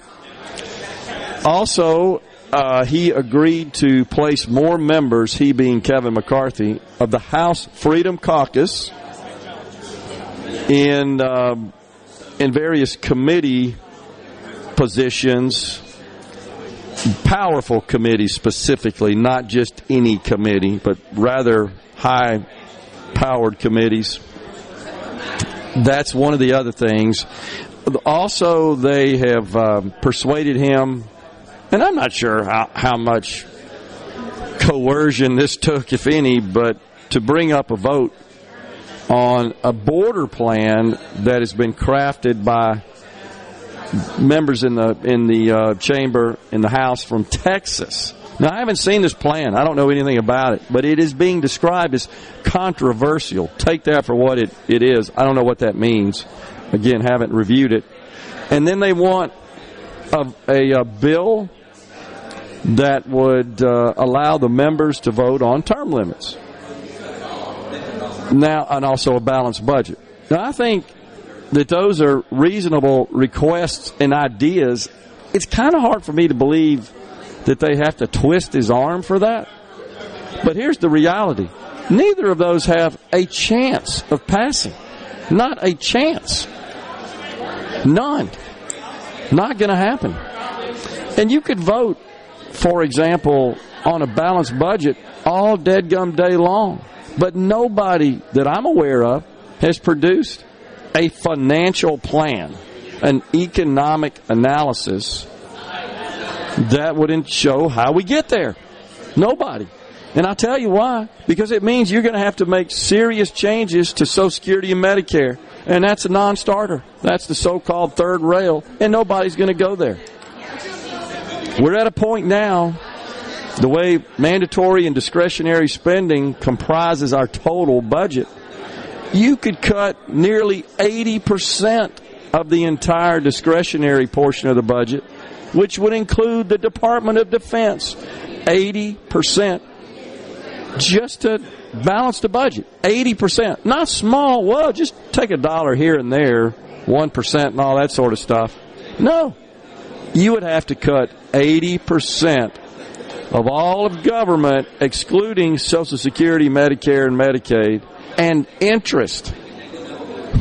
Also, uh, he agreed to place more members, he being Kevin McCarthy, of the House Freedom Caucus in um in various committee positions, powerful committees specifically, not just any committee, but rather high powered committees. That's one of the other things. Also, they have um, persuaded him, and I'm not sure how, how much coercion this took, if any, but to bring up a vote on a border plan that has been crafted by members in the in the uh, chamber in the House from Texas. Now I haven't seen this plan. I don't know anything about it, but it is being described as controversial. Take that for what it, it is. I don't know what that means. Again, haven't reviewed it. And then they want a, a, a bill that would uh, allow the members to vote on term limits. Now, and also a balanced budget. Now, I think that those are reasonable requests and ideas. It's kind of hard for me to believe that they have to twist his arm for that. But here's the reality neither of those have a chance of passing. Not a chance. None. Not going to happen. And you could vote, for example, on a balanced budget all dead gum day long. But nobody that I'm aware of has produced a financial plan, an economic analysis that wouldn't show how we get there. Nobody. And I'll tell you why. Because it means you're going to have to make serious changes to Social Security and Medicare. And that's a non starter. That's the so called third rail. And nobody's going to go there. We're at a point now, the way mandatory and discretionary spending comprises our total budget, you could cut nearly 80% of the entire discretionary portion of the budget, which would include the Department of Defense. 80% just to balance the budget. 80%. Not small. Well, just take a dollar here and there, 1% and all that sort of stuff. No. You would have to cut 80% of all of government, excluding Social Security, Medicare, and Medicaid, and interest,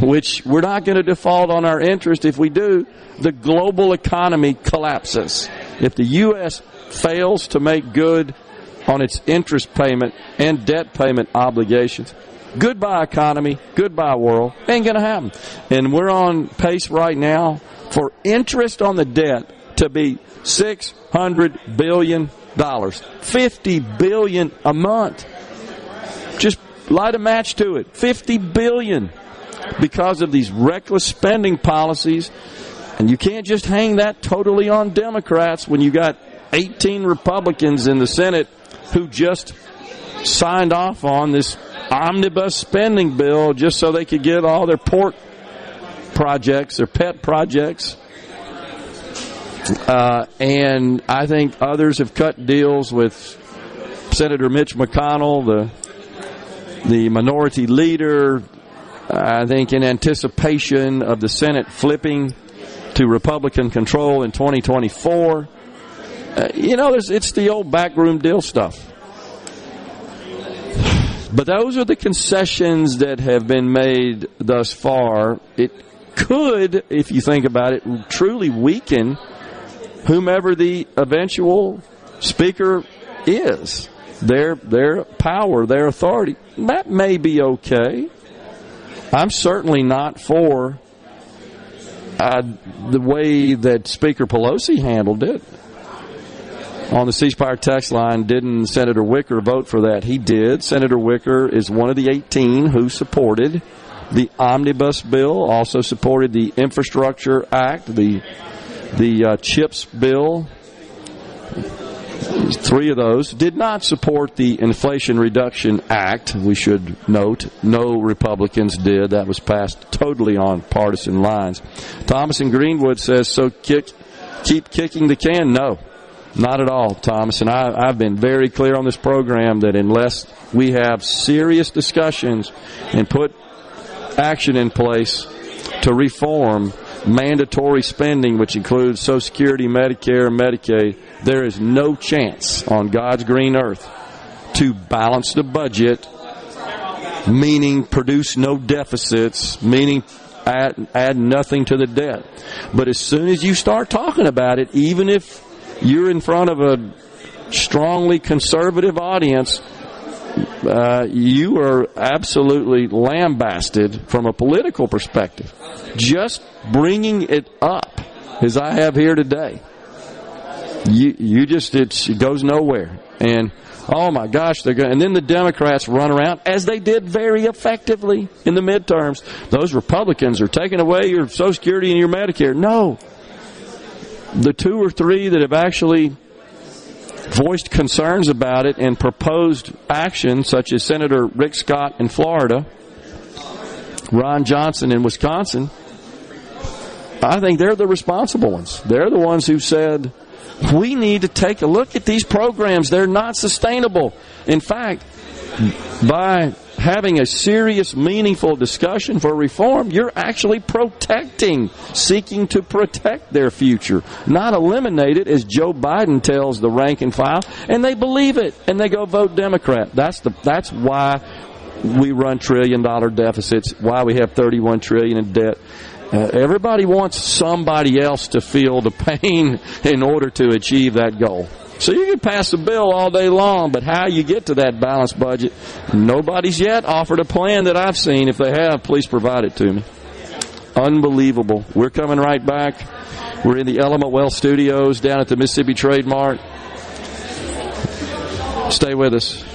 which we're not going to default on our interest. If we do, the global economy collapses. If the U.S. fails to make good on its interest payment and debt payment obligations, goodbye economy, goodbye world. Ain't going to happen. And we're on pace right now for interest on the debt to be $600 billion, 50 billion a month. Just light a match to it. 50 billion because of these reckless spending policies. And you can't just hang that totally on Democrats when you got 18 Republicans in the Senate who just signed off on this omnibus spending bill just so they could get all their pork projects, their pet projects. Uh, and I think others have cut deals with Senator Mitch McConnell, the the minority leader. I think in anticipation of the Senate flipping to Republican control in 2024. Uh, you know, it's the old backroom deal stuff. But those are the concessions that have been made thus far. It could, if you think about it, truly weaken whomever the eventual speaker is, their their power, their authority. That may be okay. I'm certainly not for the way that Speaker Pelosi handled it. on the C Spire text line, didn't Senator Wicker vote for that? He did. Senator Wicker is one of the 18 who supported the omnibus bill, also supported the Infrastructure Act, the the uh, CHIPS bill. Three of those did not support the Inflation Reduction Act. We should note no Republicans did. That was passed totally on partisan lines. Thomas and Greenwood says, "So kick, keep kicking the can." No, not at all, Thomas. And I, I've been very clear on this program that unless we have serious discussions and put action in place to reform mandatory spending, which includes Social Security, Medicare, Medicaid, there is no chance on God's green earth to balance the budget, meaning produce no deficits, meaning add, add nothing to the debt. But as soon as you start talking about it, even if you're in front of a strongly conservative audience, uh, you are absolutely lambasted from a political perspective. Just bringing it up, as I have here today, you you just it goes nowhere. And oh my gosh, they're going. And then the Democrats run around as they did very effectively in the midterms. Those Republicans are taking away your Social Security and your Medicare. No, the two or three that have actually voiced concerns about it and proposed action, such as Senator Rick Scott in Florida, Ron Johnson in Wisconsin, I think they're the responsible ones. They're the ones who said, we need to take a look at these programs. They're not sustainable. In fact, by having a serious, meaningful discussion for reform, you're actually protecting, seeking to protect their future, not eliminate it, as Joe Biden tells the rank and file, and they believe it, and they go vote Democrat. That's the that's why we run trillion dollar deficits, why we have 31 trillion in debt. Uh, everybody wants somebody else to feel the pain in order to achieve that goal. So you can pass a bill all day long, but how you get to that balanced budget, nobody's yet offered a plan that I've seen. If they have, please provide it to me. Unbelievable. We're coming right back. We're in the Element Wealth Studios down at the Mississippi Trade Mart. Stay with us.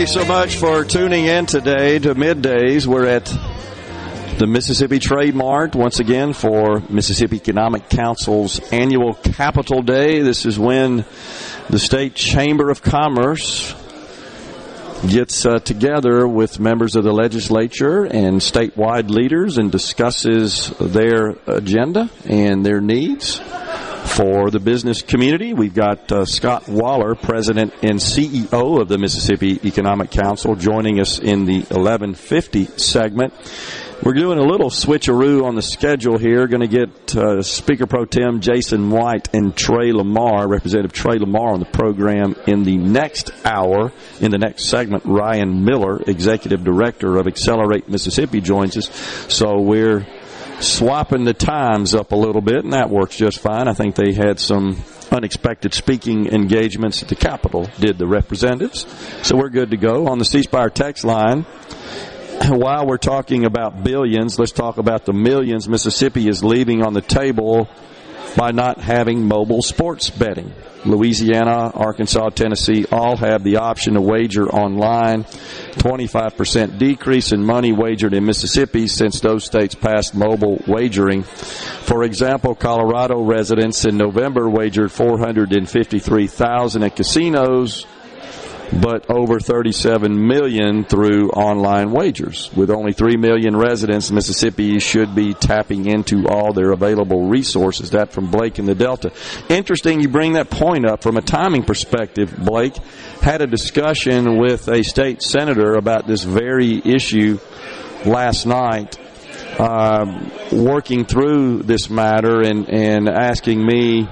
You so much for tuning in today to Middays. We're at the Mississippi Trade Mart once again for Mississippi Economic Council's annual Capital Day. This is when the State Chamber of Commerce gets uh, together with members of the legislature and statewide leaders and discusses their agenda and their needs for the business community. We've got uh, Scott Waller, President and CEO of the Mississippi Economic Council, joining us in the 1150 segment. We're doing a little switcheroo on the schedule here. Going to get uh, Speaker Pro Tem Jason White and Trey Lamar, Representative Trey Lamar, on the program in the next hour. In the next segment, Ryan Miller, Executive Director of Accelerate Mississippi, joins us. So we're swapping the times up a little bit, and that works just fine. I think they had some unexpected speaking engagements at the Capitol, did the representatives. So we're good to go. On the C Spire text line, while we're talking about billions, let's talk about the millions Mississippi is leaving on the table by not having mobile sports betting. Louisiana, Arkansas, Tennessee all have the option to wager online. 25% decrease in money wagered in Mississippi since those states passed mobile wagering. For example, Colorado residents in November wagered 453,000 at casinos but over 37 million through online wagers. With only 3 million residents, Mississippi should be tapping into all their available resources. That from Blake in the Delta. Interesting you bring that point up from a timing perspective, Blake. Had a discussion with a state senator about this very issue last night um, working through this matter and, and asking me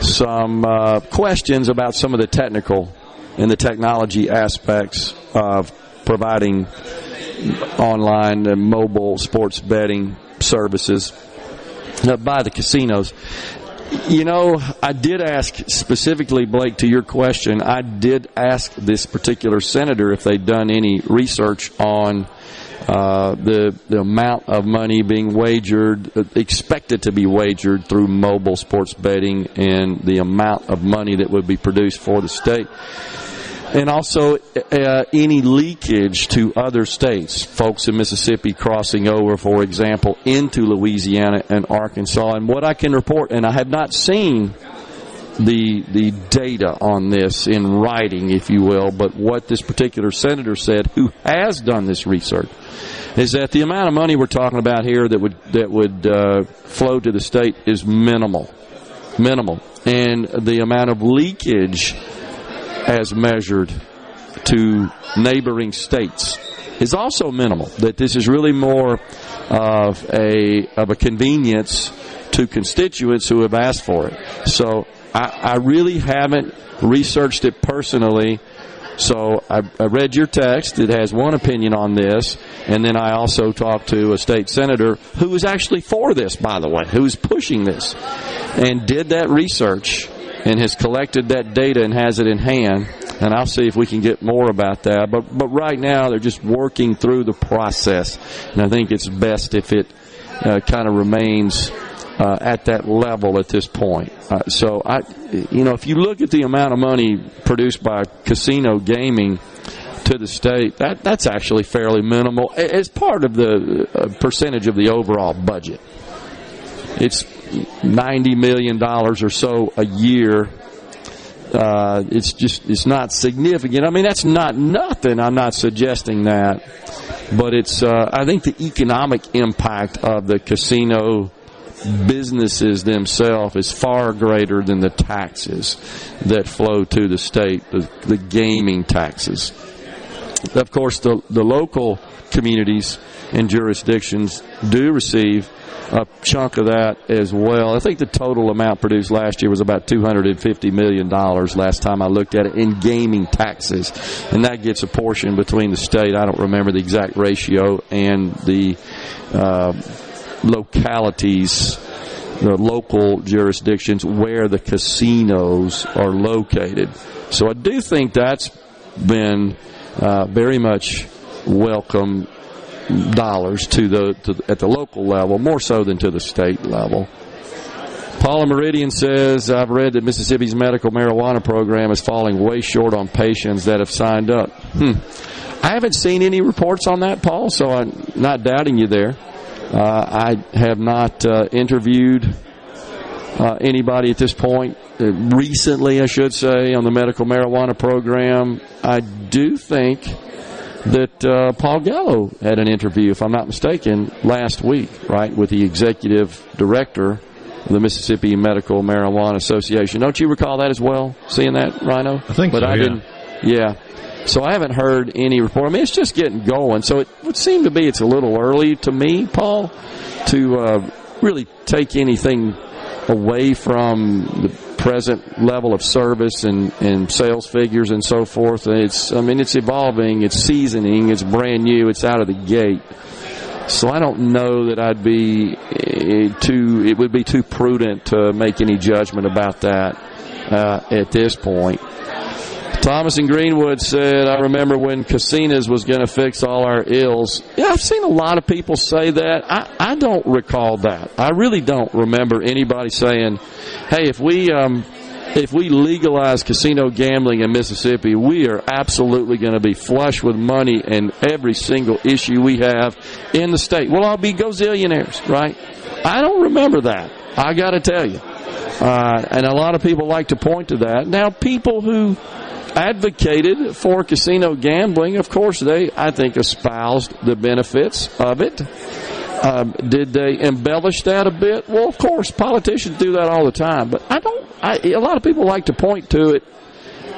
some uh, questions about some of the technical and the technology aspects of providing online and mobile sports betting services by the casinos. You know, I did ask specifically, Blake, to your question, I did ask this particular senator if they'd done any research on uh, the the amount of money being wagered, expected to be wagered through mobile sports betting, and the amount of money that would be produced for the state. And also uh, any leakage to other states, folks in Mississippi crossing over, for example, into Louisiana and Arkansas. And what I can report, and I have not seen the the data on this in writing, if you will, but what this particular senator said, who has done this research, is that the amount of money we're talking about here that would that would uh, flow to the state is minimal, minimal, and the amount of leakage as measured to neighboring states is also minimal. That this is really more of a of a convenience to constituents who have asked for it. So I, I really haven't researched it personally. So I, I read your text. It has one opinion on this, and then I also talked to a state senator who is actually for this, by the way, who is pushing this, and did that research and has collected that data and has it in hand. And I'll see if we can get more about that. But but right now they're just working through the process, and I think it's best if it uh, kind of remains uh, at that level at this point. Uh, so I, you know, if you look at the amount of money produced by casino gaming to the state, that that's actually fairly minimal as part of the uh, percentage of the overall budget. It's ninety million dollars or so a year. Uh, it's just it's not significant. I mean, that's not nothing. I'm not suggesting that, but it's. Uh, I think the economic impact of the casino businesses themselves is far greater than the taxes that flow to the state, the, the gaming taxes. Of course, the the local communities and jurisdictions do receive a chunk of that as well. I think the total amount produced last year was about $250 million last time I looked at it in gaming taxes. And that gets a portion between the state, I don't remember the exact ratio, and the uh, localities, the local jurisdictions where the casinos are located. So I do think that's been uh, very much welcome dollars to the to, at the local level, more so than to the state level. Paula Meridian says, I've read that Mississippi's medical marijuana program is falling way short on patients that have signed up. Hmm. I haven't seen any reports on that, Paul, so I'm not doubting you there. Uh, I have not uh, interviewed uh, anybody at this point. Uh, recently, I should say, on the medical marijuana program. I do think that uh, Paul Gallo had an interview, if I'm not mistaken, last week, right, with the executive director of the Mississippi Medical Marijuana Association. Don't you recall that as well? Seeing that, Rhino? I think but so, I yeah. didn't. Yeah. So I haven't heard any report. I mean, it's just getting going. So it would seem to be it's a little early to me, Paul, to uh, really take anything away from the present level of service and, and sales figures and so forth. It's, I mean, it's evolving, it's seasoning, it's brand new, it's out of the gate. So I don't know that I'd be eh, too, it would be too prudent to make any judgment about that uh, at this point. Thomas and Greenwood said, I remember when Casinas was going to fix all our ills. Yeah, I've seen a lot of people say that. I, I don't recall that. I really don't remember anybody saying, hey, if we, um, if we legalize casino gambling in Mississippi, we are absolutely going to be flush with money and every single issue we have in the state. We'll all be gazillionaires, right? I don't remember that. I got to tell you. Uh, and a lot of people like to point to that. Now, people who advocated for casino gambling. Of course, they, I think, espoused the benefits of it. Um, did they embellish that a bit? Well, of course, politicians do that all the time. But I don't. I, a lot of people like to point to it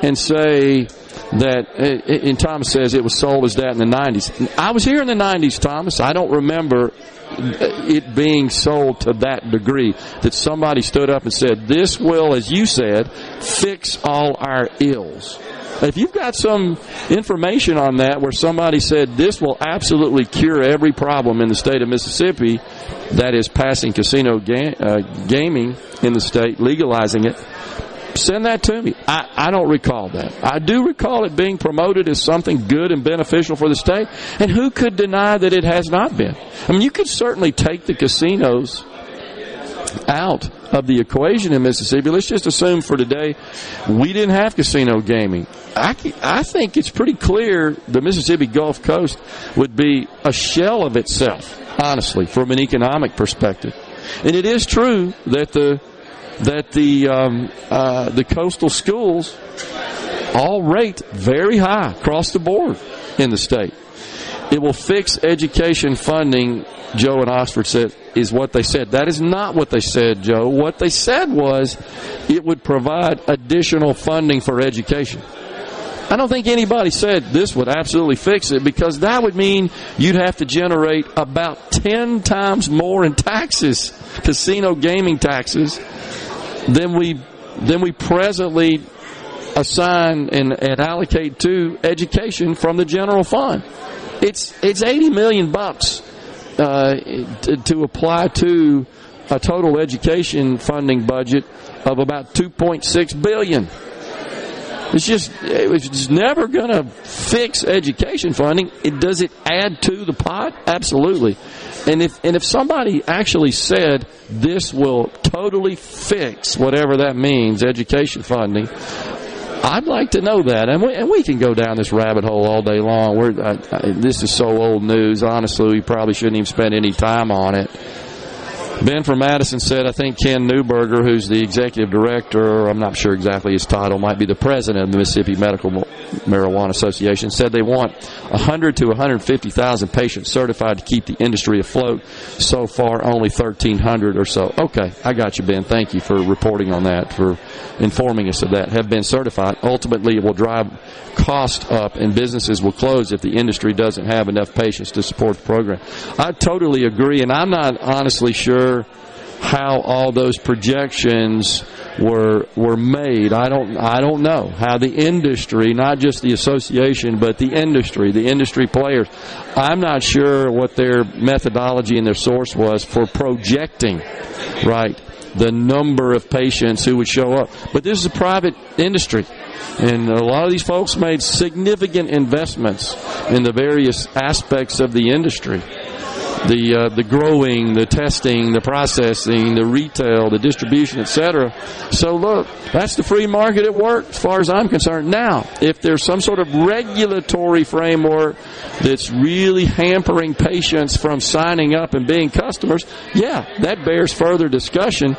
and say that. And Thomas says it was sold as that in the '90s. I was here in the '90s, Thomas. I don't remember it being sold to that degree that somebody stood up and said, "This will, as you said, fix all our ills." If you've got some information on that where somebody said this will absolutely cure every problem in the state of Mississippi, that is passing casino ga- uh, gaming in the state, legalizing it, send that to me. I, I don't recall that. I do recall it being promoted as something good and beneficial for the state, and who could deny that it has not been? I mean, you could certainly take the casinos out of the equation in Mississippi. Let's just assume for today we didn't have casino gaming. I, I think it's pretty clear the Mississippi Gulf Coast would be a shell of itself, honestly, from an economic perspective. And it is true that the that the um, uh, the coastal schools all rate very high across the board in the state. It will fix education funding, Joe and Oxford said, is what they said. That is not what they said, Joe. What they said was it would provide additional funding for education. I don't think anybody said this would absolutely fix it because that would mean you'd have to generate about 10 times more in taxes, casino gaming taxes, than we, than we presently assign and, and allocate to education from the general fund. It's it's 80 million bucks uh, to, to apply to a total education funding budget of about 2.6 billion. It's just it's never going to fix education funding. It does it add to the pot? Absolutely. And if and if somebody actually said this will totally fix whatever that means, education funding, I'd like to know that, and we, and we can go down this rabbit hole all day long. We're, I, I, this is so old news. Honestly, we probably shouldn't even spend any time on it. Ben from Madison said, I think Ken Newburger, who's the executive director, I'm not sure exactly his title, might be the president of the Mississippi Medical Marijuana Association, said they want 100 to 150,000 patients certified to keep the industry afloat. So far, only 1,300 or so. Okay, I got you, Ben. Thank you for reporting on that, for informing us of that. Have been certified. Ultimately, it will drive cost up and businesses will close if the industry doesn't have enough patients to support the program. I totally agree, and I'm not honestly sure how all those projections were were made. I don't I don't know how the industry, not just the association, but the industry, the industry players. I'm not sure what their methodology and their source was for projecting, right, the number of patients who would show up. But this is a private industry. And a lot of these folks made significant investments in the various aspects of the industry the uh, the growing, the testing, the processing, the retail, the distribution, etc. So look, that's the free market at work as far as I'm concerned. Now, if there's some sort of regulatory framework that's really hampering patients from signing up and being customers, yeah, that bears further discussion,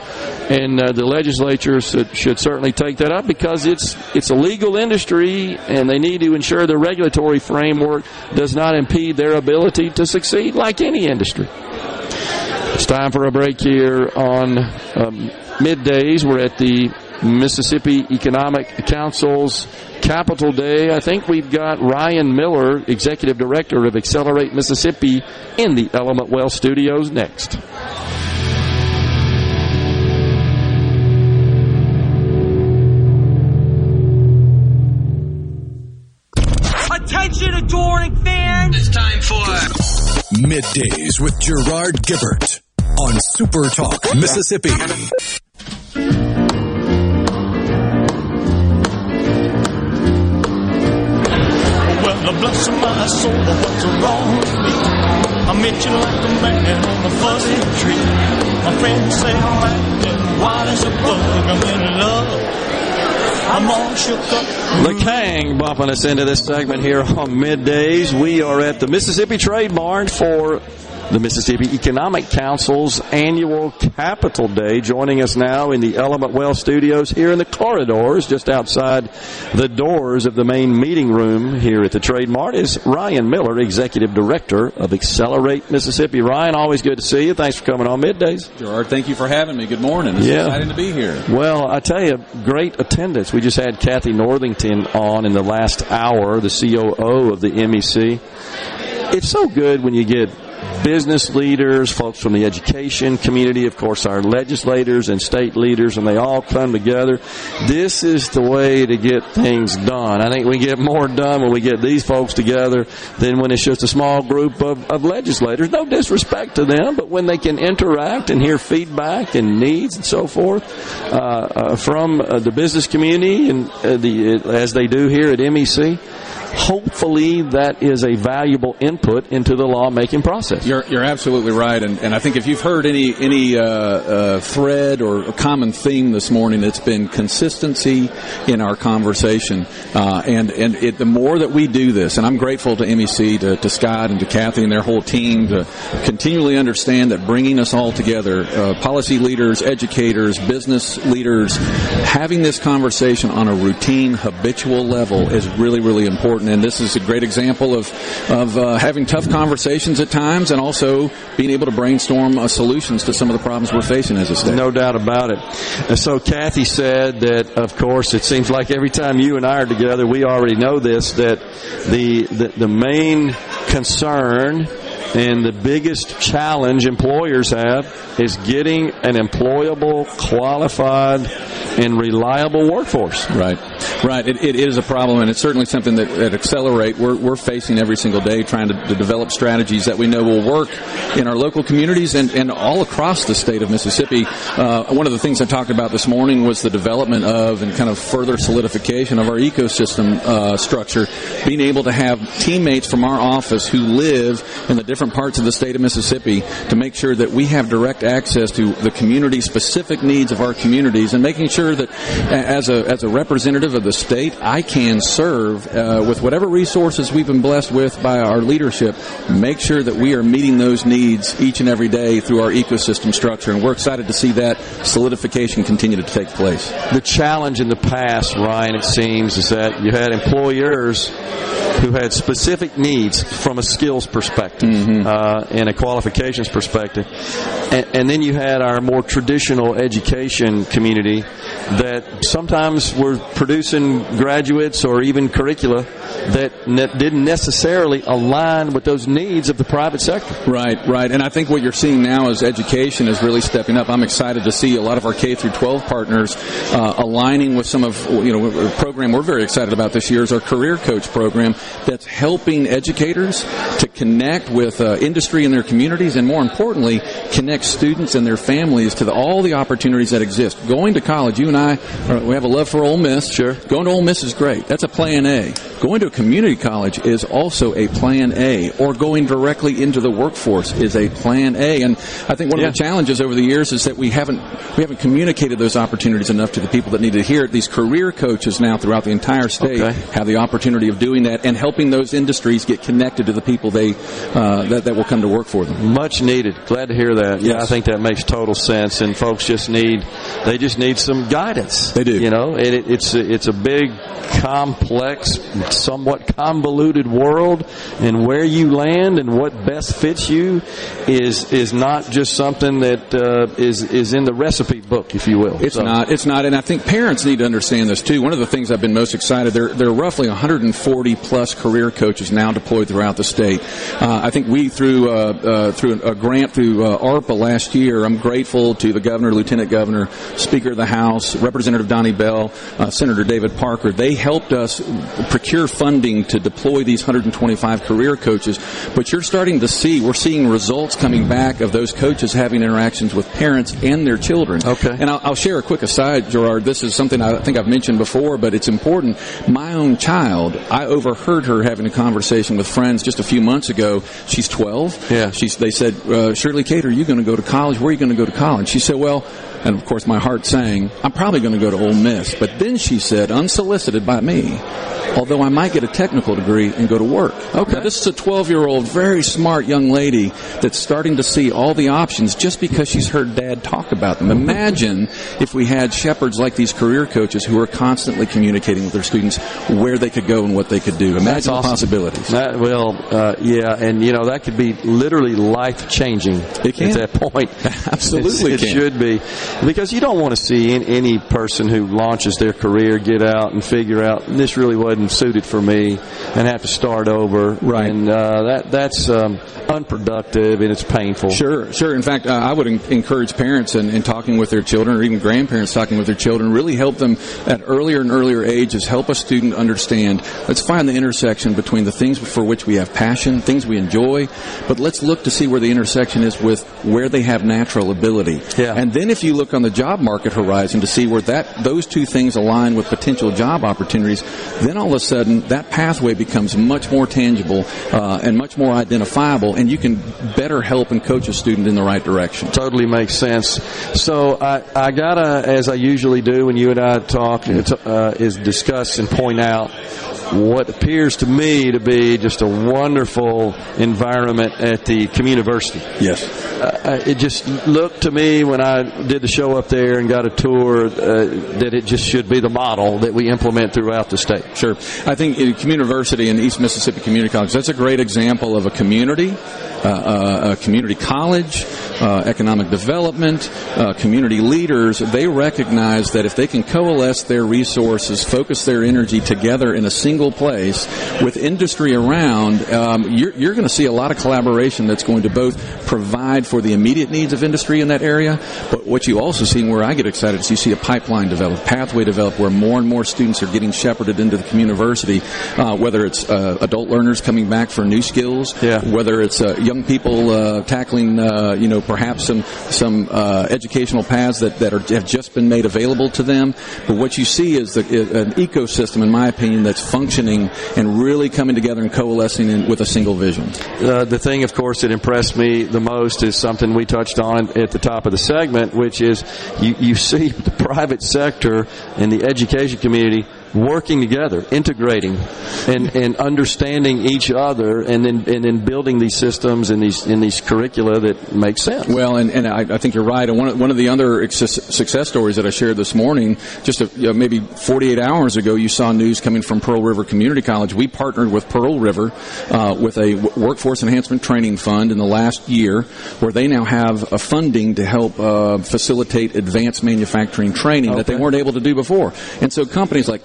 and uh, the legislature should, should certainly take that up because it's it's a legal industry, and they need to ensure the regulatory framework does not impede their ability to succeed like any industry. It's time for a break here on um, middays. We're at the Mississippi Economic Council's Capital Day. I think we've got Ryan Miller, Executive Director of Accelerate Mississippi, in the Element Wealth studios next. Attention, adoring fans! It's time for Middays with Gerard Gibbert on Super Talk, Mississippi. Well, bless my soul, but what's wrong with me? I met you like a man on a fuzzy tree. My friends say I'm acting wild as a bug. I'm in love. I'm all shook up. The King bumping us into this segment here on middays. We are at the Mississippi Trade Mart for the Mississippi Economic Council's annual Capital Day. Joining us now in the Element Wealth studios here in the corridors, just outside the doors of the main meeting room here at the Trade Mart, is Ryan Miller, Executive Director of Accelerate Mississippi. Ryan, always good to see you. Thanks for coming on middays. Gerard, thank you for having me. Good morning. It's Yeah. exciting to be here. Well, I tell you, great attendance. We just had Kathy Northington on in the last hour, the COO of the MEC. It's so good when you get business leaders, folks from the education community, of course, our legislators and state leaders, and they all come together. This is the way to get things done. I think we get more done when we get these folks together than when it's just a small group of, of legislators. No disrespect to them, but when they can interact and hear feedback and needs and so forth uh, uh, from uh, the business community and uh, the as they do here at MEC. Hopefully, that is a valuable input into the lawmaking process. You're, you're absolutely right, and, and I think if you've heard any any uh, uh, thread or common theme this morning, it's been consistency in our conversation, uh, and and it, the more that we do this, and I'm grateful to MEC, to, to Scott, and to Kathy and their whole team to continually understand that bringing us all together, uh, policy leaders, educators, business leaders, having this conversation on a routine, habitual level is really really important, and this is a great example of of uh, having tough conversations at times, and also being able to brainstorm uh, solutions to some of the problems we're facing as a state. No doubt about it. And so Kathy said that, of course, it seems like every time you and I are together, we already know this, that the, the, the main concern and the biggest challenge employers have is getting an employable, qualified, and reliable workforce. Right, right. It, it is a problem, and it's certainly something that at Accelerate we're, we're facing every single day, trying to, to develop strategies that we know will work in our local communities and, and all across the state of Mississippi. Uh, one of the things I talked about this morning was the development of and kind of further solidification of our ecosystem uh, structure, being able to have teammates from our office who live in the different parts of the state of Mississippi to make sure that we have direct access to the community specific needs of our communities and making sure that as a as a representative of the state I can serve uh, with whatever resources we've been blessed with by our leadership make sure that we are meeting those needs each and every day through our ecosystem structure. And we're excited to see that solidification continue to take place. The challenge in the past, Ryan, it seems, is that you had employers who had specific needs from a skills perspective uh, and a qualifications perspective, and, and then you had our more traditional education community that sometimes were producing graduates or even curricula that ne- didn't necessarily align with those needs of the private sector. Right, right. And I think what you're seeing now is education is really stepping up. I'm excited to see a lot of our K through 12 partners uh, aligning with some of, you know, a program we're very excited about this year is our career coach program that's helping educators to connect with uh, industry in their communities and more importantly, connect students and their families to the, all the opportunities that exist. Going to college, you and I, uh, we have a love for Ole Miss. Sure. Going to Ole Miss is great. That's a plan A. Going to a community college is also a plan A, or going directly into the workforce is a plan A. And I think one of the challenges over the years is that we haven't we haven't communicated those opportunities enough to the people that need to hear it. These career coaches now throughout the entire state Okay. have the opportunity of doing that and helping those industries get connected to the people they uh, that, that will come to work for them. Much needed. Glad to hear that. Yeah, I think that makes total sense. And folks just need, they just need some guidance. They do. You know, and it, it's a, it's a big, complex, somewhat convoluted world, and where you land and what best fits you is is not just something that uh, is is in the recipe book, if you will. It's So- not. It's not. And I think parents need to understand this too. One of the things I've been most excited, there, there are roughly 140 plus career coaches now deployed throughout the state. Uh, I think we, through, uh, uh, through a grant through uh, ARPA last year, I'm grateful to the governor, lieutenant governor, speaker of the house, representative Donnie Bell, uh, Senator David Parker. They helped us procure funding to deploy these 125 career coaches. But you're starting to see, we're seeing results coming back of those coaches having interactions with parents and their children. Okay. And I'll, I'll share a quick aside, Gerard. This is something I think I've mentioned before, but it's important. My own child, I overheard her having a conversation with friends just a few months ago. She's 12. Yeah. She's, they said, uh, Shirley Kate, are you going to go to college? Where are you going to go to college? She said, well, and of course my heart sang, I'm probably going to go to Ole Miss. But then she said, unsolicited by me, although I might get a technical degree and go to work. Okay. Now, this is a 12 year old, very smart young lady that's starting to see all the options just because she's heard dad talk about them. Imagine if we had shepherds like these career coaches who are constantly communicating with their students where they could go and what they could do. That's awesome. possibilities. That will, uh, yeah, and you know that could be literally life changing. At that point. Absolutely it should be because you don't want to see any person who launches their career get out and figure out this really wasn't suited for me and have to start over. Right. and uh, that that's um, unproductive and it's painful. Sure, sure. In fact, uh, I would encourage parents in, in talking with their children, or even grandparents talking with their children, really help them at earlier and earlier ages. Help a student understand. Let's find the intersection between the things for which we have passion, things we enjoy, but let's look to see where the intersection is with where they have natural ability. Yeah. And then if you look on the job market horizon to see where that those two things align with potential job opportunities, then all of a sudden that pathway becomes much more tangible uh, and much more identifiable, and you can better help and coach a student in the right direction. Totally makes sense. So I, I gotta, as I usually do when you and I talk, it's, uh, is discuss and point out what appears to me to be just a wonderful environment at the Communiversity. Yes. Uh, it just looked to me when I did the show up there and got a tour uh, that it just should be the model that we implement throughout the state. Sure. I think in Community and East Mississippi Community College, that's a great example of a community, uh, uh, a community college, uh, economic development, uh, community leaders. They recognize that if they can coalesce their resources, focus their energy together in a single place with industry around, um, you're, you're going to see a lot of collaboration that's going to both provide for the immediate needs of industry in that area, but what you also see and where I get excited is you see a pipeline develop, pathway develop where more and more students are getting shepherded into the community, uh, whether it's uh, adult learners coming back for new skills, Yeah. whether it's uh, young people uh, tackling, uh, you know, perhaps some some uh, educational paths that, that are, have just been made available to them. But what you see is the, an ecosystem, in my opinion, that's functioning and really coming together and coalescing in, with a single vision. Uh, the thing, of course, that impressed me the most is something we touched on at the top of the segment, which is you, you see the private sector and the education community working together, integrating, and, and understanding each other, and then and then building these systems and these in these curricula that make sense. Well, and, and I, I think you're right. And one of, one of the other success stories that I shared this morning, just a, you know, maybe 48 hours ago, you saw news coming from Pearl River Community College. We partnered with Pearl River uh, with a workforce enhancement training fund in the last year, where they now have a funding to help uh, facilitate advanced manufacturing training that they weren't able to do before. And so companies like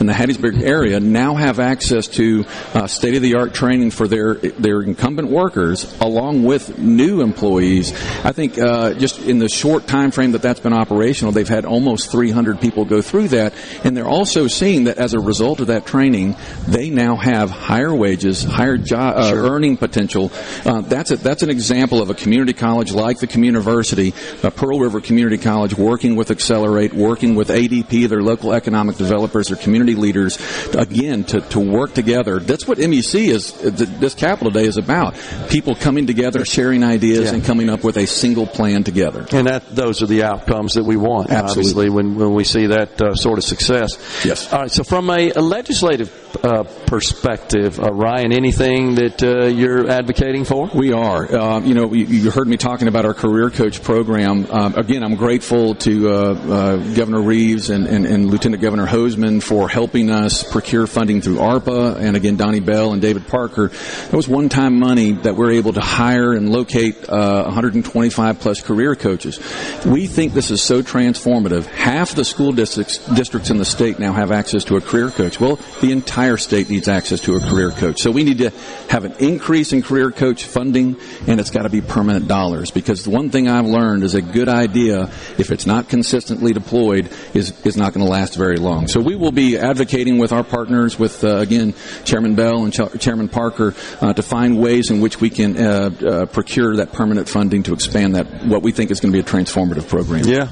In the Hattiesburg area now have access to uh, state-of-the-art training for their their incumbent workers, along with new employees. I think uh, just in the short time frame that that's been operational, they've had almost 300 people go through that, and they're also seeing that as a result of that training, they now have higher wages, higher job uh, earning potential. Uh, that's a, that's an example of a community college like the Communiversity, uh, Pearl River Community College, working with Accelerate, working with ADP, their local economic developers, their community leaders, again to, to work together. That's what MEC is. This Capital Day is about: people coming together, sharing ideas, Yeah. and coming up with a single plan together. And that those are the outcomes that we want, Absolutely. obviously, when, when we see that uh, sort of success. Yes. All right. So, from a, a legislative uh, perspective, uh, Ryan, anything that uh, you're advocating for? We are. Uh, you know, you, you heard me talking about our career coach program. Um, again, I'm grateful to uh, uh, Governor Reeves and, and, and Lieutenant Governor Hoseman for helping us procure funding through ARPA, and again, Donnie Bell and David Parker. That was one-time money that we're able to hire and locate uh, 125 plus career coaches. We think this is so transformative. Half the school districts districts in the state now have access to a career coach. Well, the entire state needs access to a career coach. So we need to have an increase in career coach funding, and it's got to be permanent dollars. Because the one thing I've learned is a good idea, if it's not consistently deployed, is is not going to last very long. So we will be advocating with our partners, with uh, again Chairman Bell and Ch- Chairman Parker, uh, to find ways in which we can uh, uh, procure that permanent funding to expand that what we think is going to be a transformative program. Yeah,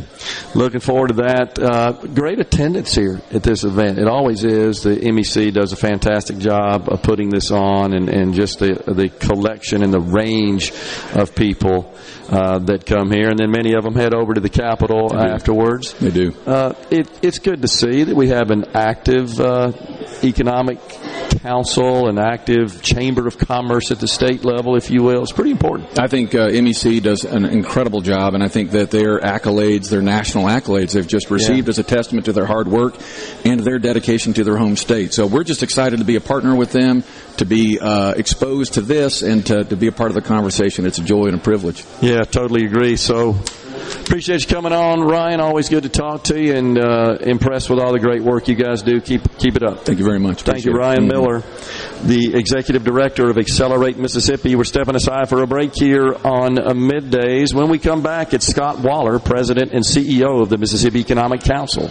looking forward to that. Uh, great attendance here at this event. It always is. The MEC does a fantastic job of putting this on, and, and just the the collection and the range of people uh, that come here, and then many of them head over to the Capitol They afterwards. They do. Uh, it, it's good to see that we have an active uh, economic council, an active chamber of commerce at the state level, if you will. It's pretty important. I think uh, MEC does an incredible job, and I think that their accolades, their national accolades, they've just received Yeah. as a testament to their hard work and their dedication to their home state. So we're just excited to be a partner with them, to be uh, exposed to this, and to, to be a part of the conversation. It's a joy and a privilege. Yeah, totally agree. So appreciate you coming on, Ryan. Always good to talk to you, and uh, impressed with all the great work you guys do. Keep keep it up. Thank you very much. Thank you, Appreciate it. Ryan Mhm. Miller, the executive director of Accelerate Mississippi. We're stepping aside for a break here on uh, middays. When we come back, it's Scott Waller, president and CEO of the Mississippi Economic Council.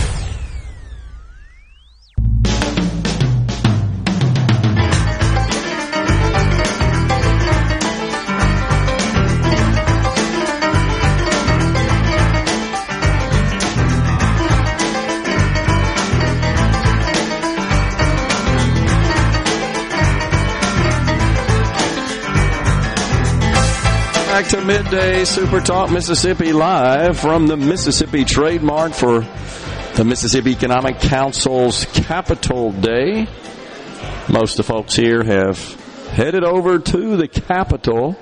Back to midday Super Talk Mississippi live from the Mississippi Trade Mart for the Mississippi Economic Council's Capitol Day. Most of the folks here have headed over to the Capitol,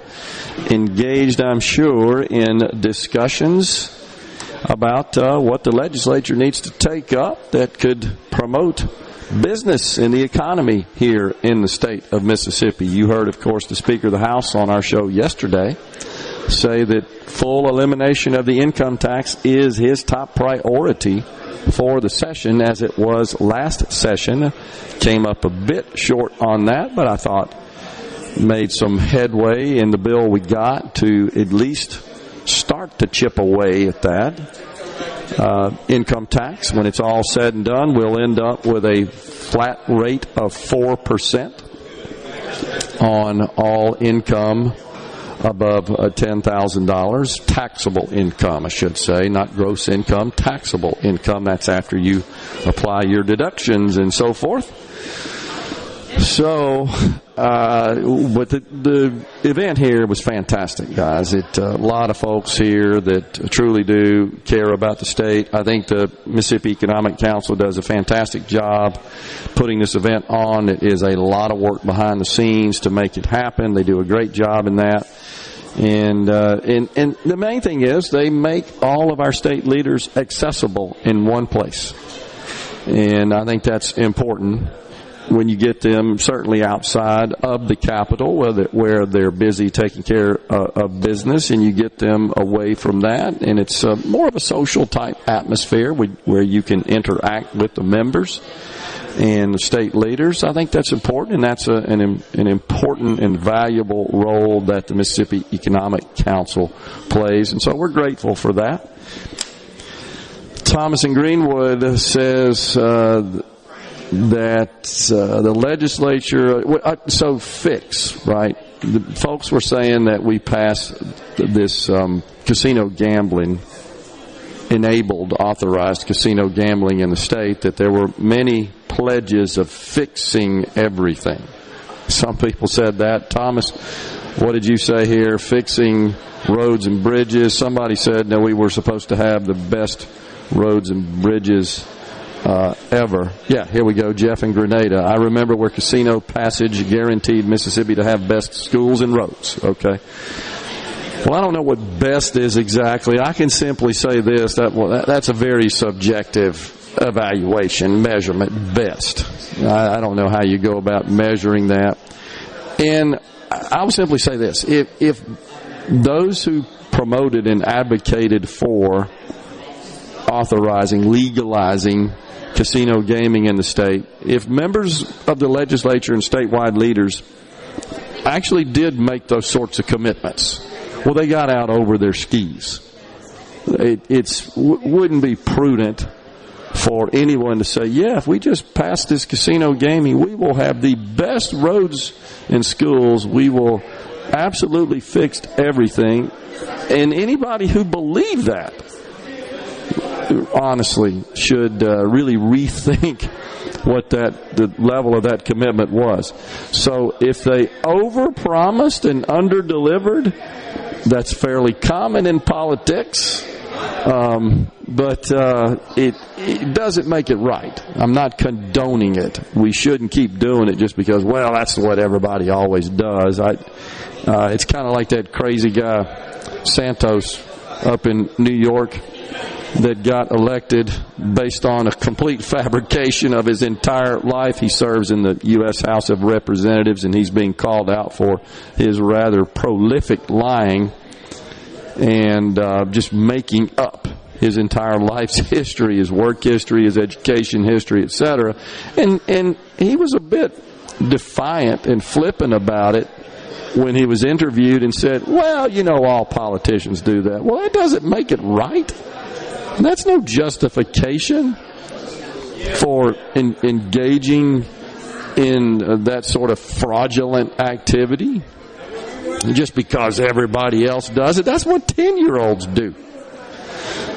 engaged, I'm sure, in discussions about uh, what the legislature needs to take up that could promote business in the economy here in the state of Mississippi. You heard, of course, the Speaker of the House on our show yesterday say that full elimination of the income tax is his top priority for the session as it was last session. Came up a bit short on that, but I thought made some headway in the bill we got to at least start to chip away at that. Uh, income tax, when it's all said and done, we'll end up with a flat rate of 4% on all income above uh, $10,000. Taxable income, I should say, not gross income, taxable income. That's after you apply your deductions and so forth. So, uh, but the, the event here was fantastic, guys. It uh, a lot of folks here that truly do care about the state. I think the Mississippi Economic Council does a fantastic job putting this event on. It is a lot of work behind the scenes to make it happen. They do a great job in that. And, uh, and and the main thing is they make all of our state leaders accessible in one place, and I think that's important when you get them certainly outside of the capital where they're, where they're busy taking care uh, of business and you get them away from that. And it's uh, more of a social type atmosphere where you can interact with the members and state leaders. I think that's important and that's a, an, an important and valuable role that the Mississippi Economic Council plays and so we're grateful for that. Thomas and Greenwood says uh, that uh, the legislature, uh, so fix, right? The folks were saying that we passed this um, casino gambling, enabled, authorized casino gambling in the state, that there were many pledges of fixing everything. Some people said that. Thomas, what did you say here? Fixing roads and bridges. Somebody said, no, we were supposed to have the best roads and bridges uh, ever. Yeah, here we go, Jeff and Grenada. I remember where Casino Passage guaranteed Mississippi to have best schools and roads. Okay. Well, I don't know what best is exactly. I can simply say this: that, well, that that's a very subjective evaluation, measurement. Best. I, I don't know how you go about measuring that. And I will simply say this: if if those who promoted and advocated for authorizing, legalizing casino gaming in the state, if members of the legislature and statewide leaders actually did make those sorts of commitments, well, they got out over their skis. It it's w- wouldn't be prudent for anyone to say, yeah, if we just pass this casino gaming, we will have the best roads and schools. We will absolutely fix everything. And anybody who believed that, honestly, should uh, really rethink what that the level of that commitment was. So if they overpromised and underdelivered, that's fairly common in politics. Um, but uh, it, it doesn't make it right. I'm not condoning it. We shouldn't keep doing it just because, well, that's what everybody always does. I, uh, it's kind of like that crazy guy Santos up in New York that got elected based on a complete fabrication of his entire life. He serves in the U.S. House of Representatives, and he's being called out for his rather prolific lying and uh, just making up his entire life's history, his work history, his education history, etc. And and he was a bit defiant and flippant about it when he was interviewed and said, "Well, you know, all politicians do that." Well, that doesn't make it right. That's no justification for in, engaging in uh, that sort of fraudulent activity just because everybody else does it. That's what 10 year olds do.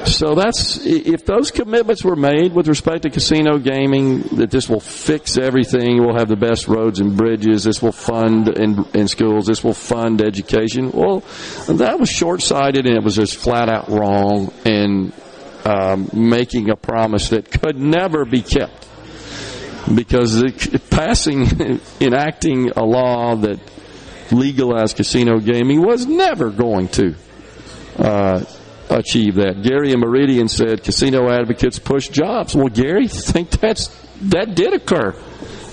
So that's if those commitments were made with respect to casino gaming, that this will fix everything. We'll have the best roads and bridges. This will fund in, in schools. This will fund education. Well, that was short sighted and it was just flat out wrong and um, making a promise that could never be kept because it, passing enacting a law that legalized casino gaming was never going to uh, achieve that. Gary and Meridian said casino advocates push jobs. Well, Gary, think that's that did occur.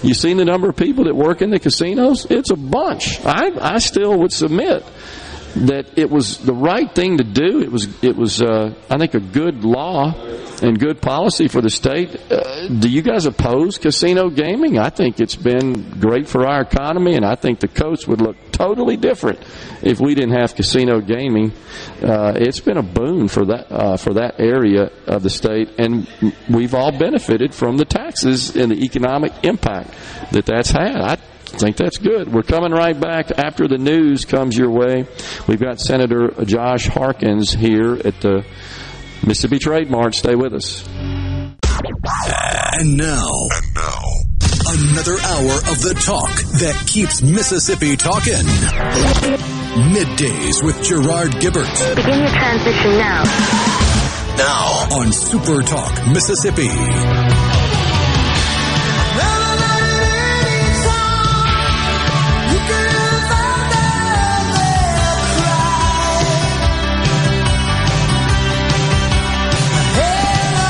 You seen the number of people that work in the casinos? It's a bunch. I I still would submit that it was the right thing to do. It was it was uh, I think a good law and good policy for the state. Uh, do you guys oppose casino gaming? I think it's been great for our economy, and I think the coast would look totally different if we didn't have casino gaming. Uh, it's been a boon for that uh, for that area of the state, and we've all benefited from the taxes and the economic impact that that's had. I think that's good. We're coming right back after the news comes your way. We've got Senator Josh Harkins here at the Mississippi Trade Mart. Stay with us. And now, and now, another hour of the talk that keeps Mississippi talking. Middays with Gerard Gibbert. Begin your transition now. Now on Super Talk Mississippi.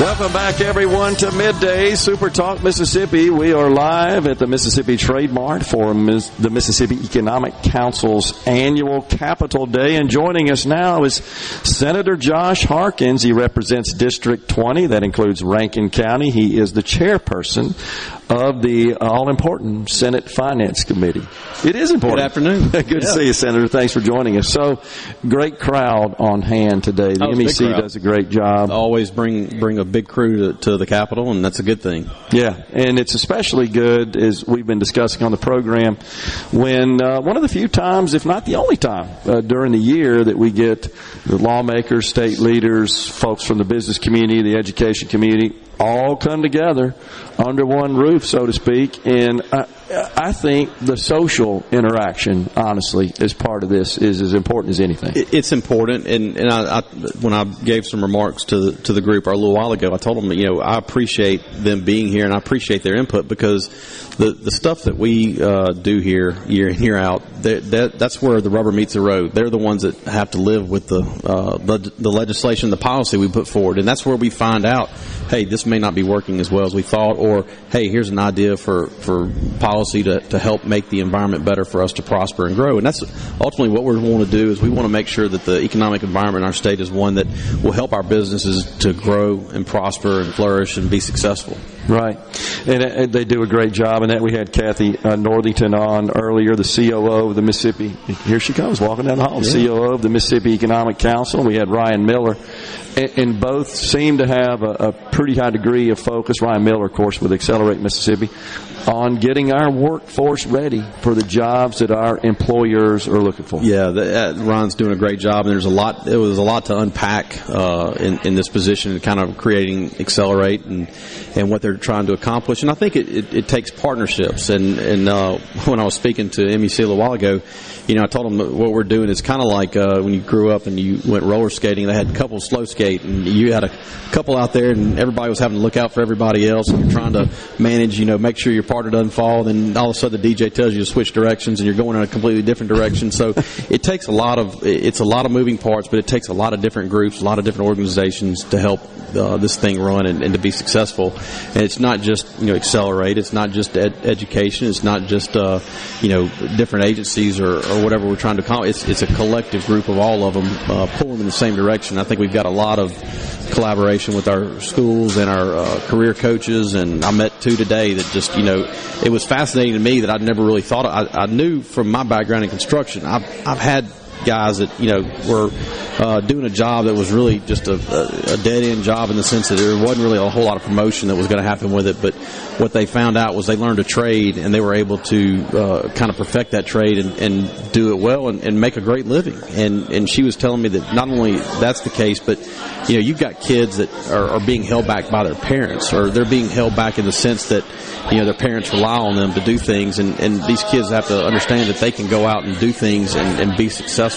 Welcome back, everyone, to Midday Super Talk Mississippi. We are live at the Mississippi Trade Mart for the Mississippi Economic Council's annual Capital Day. And joining us now is Senator Josh Harkins. He represents District 20. That includes Rankin County. He is the chairperson of the all important Senate Finance Committee. It is important. Good afternoon. Good to see you, Senator. Thanks for joining us. So, great crowd on hand today. The Oh, MEC does a great job. Always bring bring a big crew to, to the Capitol, and that's a good thing. Yeah, and it's especially good as we've been discussing on the program when uh, one of the few times, if not the only time, uh, during the year that we get the lawmakers, state leaders, folks from the business community, the education community, all come together under one roof, so to speak. And I, uh, I think the social interaction, honestly, as part of this, is as important as anything. It's important, and, and I, I, when I gave some remarks to the, to the group a little while ago, I told them, you know, I appreciate them being here, and I appreciate their input because the the stuff that we uh, do here year in year out, that, that that's where the rubber meets the road. They're the ones that have to live with the uh, the, the legislation, the policy we put forward, and that's where we find out, hey, this may not be working as well as we thought, or hey, here's an idea for for policy to, to help make the environment better for us to prosper and grow. And that's ultimately what we want to do is we want to make sure that the economic environment in our state is one that will help our businesses to grow and prosper and flourish and be successful. Right, and, uh, they do a great job. And that we had Kathy uh, Northington on earlier, the COO of the Mississippi. Here she comes, walking down the hall. Yeah. COO of the Mississippi Economic Council. We had Ryan Miller, and, and both seem to have a, a pretty high degree of focus. Ryan Miller, of course, with Accelerate Mississippi, on getting our workforce ready for the jobs that our employers are looking for. Yeah, the, uh, Ron's doing a great job, and there's a lot. It was a lot to unpack uh, in, in this position, and kind of creating accelerate and and what they're trying to accomplish. And I think it, it, it takes partnerships. And and uh, when I was speaking to MEC a little while ago, you know, I told them what we're doing is kind of like uh, when you grew up and you went roller skating. They had a couple slow skate, and you had a couple out there, and everybody was having to look out for everybody else, and you're trying to manage. You know, make sure your partner doesn't fall. Then all of a sudden, the DJ tells you to switch directions, and you're going in a completely different direction. So it takes a lot of it's a lot of moving parts, but it takes a lot of different groups, a lot of different organizations to help uh, this thing run and, and to be successful. It's not just you know accelerate. It's not just ed- education. It's not just uh, you know different agencies or, or whatever we're trying to call. It's, it's a collective group of all of them uh, pulling in the same direction. I think we've got a lot of collaboration with our schools and our uh, career coaches. And I met two today that just you know it was fascinating to me that I'd never really thought. Of. I, I knew from my background in construction, I've I've had guys that you know were uh, doing a job that was really just a, a, dead end job in the sense that there wasn't really a whole lot of promotion that was going to happen with it. But what they found out was they learned a trade and they were able to uh, kind of perfect that trade and, and do it well and, and make a great living. And and she was telling me that not only that's the case, but you know you've got kids that are, are being held back by their parents or they're being held back in the sense that you know their parents rely on them to do things and, and these kids have to understand that they can go out and do things and, and be successful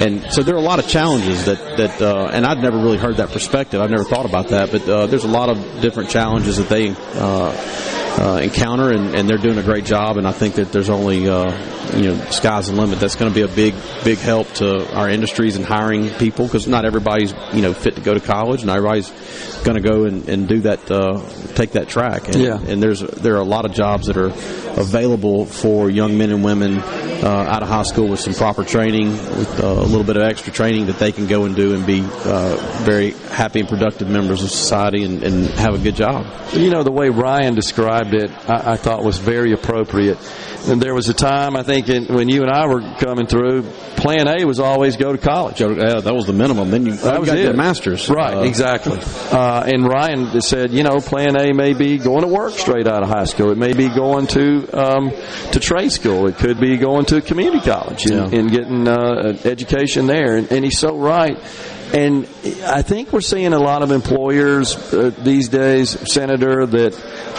and so there are a lot of challenges that that uh, and I've never really heard that perspective. I've never thought about that but uh, there's a lot of different challenges that they uh, encounter and, and they're doing a great job and I think that there's only uh, you know sky's the limit. That's going to be a big big help to our industries and hiring people because not everybody's you know fit to go to college and everybody's going to go and, and do that uh, take that track. And, Yeah. and there's there are a lot of jobs that are available for young men and women uh, out of high school with some proper training with uh, a little bit of extra training that they can go and do and be uh, very happy and productive members of society and, and have a good job. You know, the way Ryan described it, I, I thought was very appropriate. And there was a time, I think, in, when you and I were coming through, plan A was always go to college. that was the minimum. Then you, that you was got it. your master's. Right, Uh, exactly. Uh, and Ryan said, you know, plan A may be going to work straight out of high school. It may be going to um, to trade school. It could be going to community college and, Yeah. and getting uh, an education there. And, and he's so right. And I think we're seeing a lot of employers uh, these days, Senator, that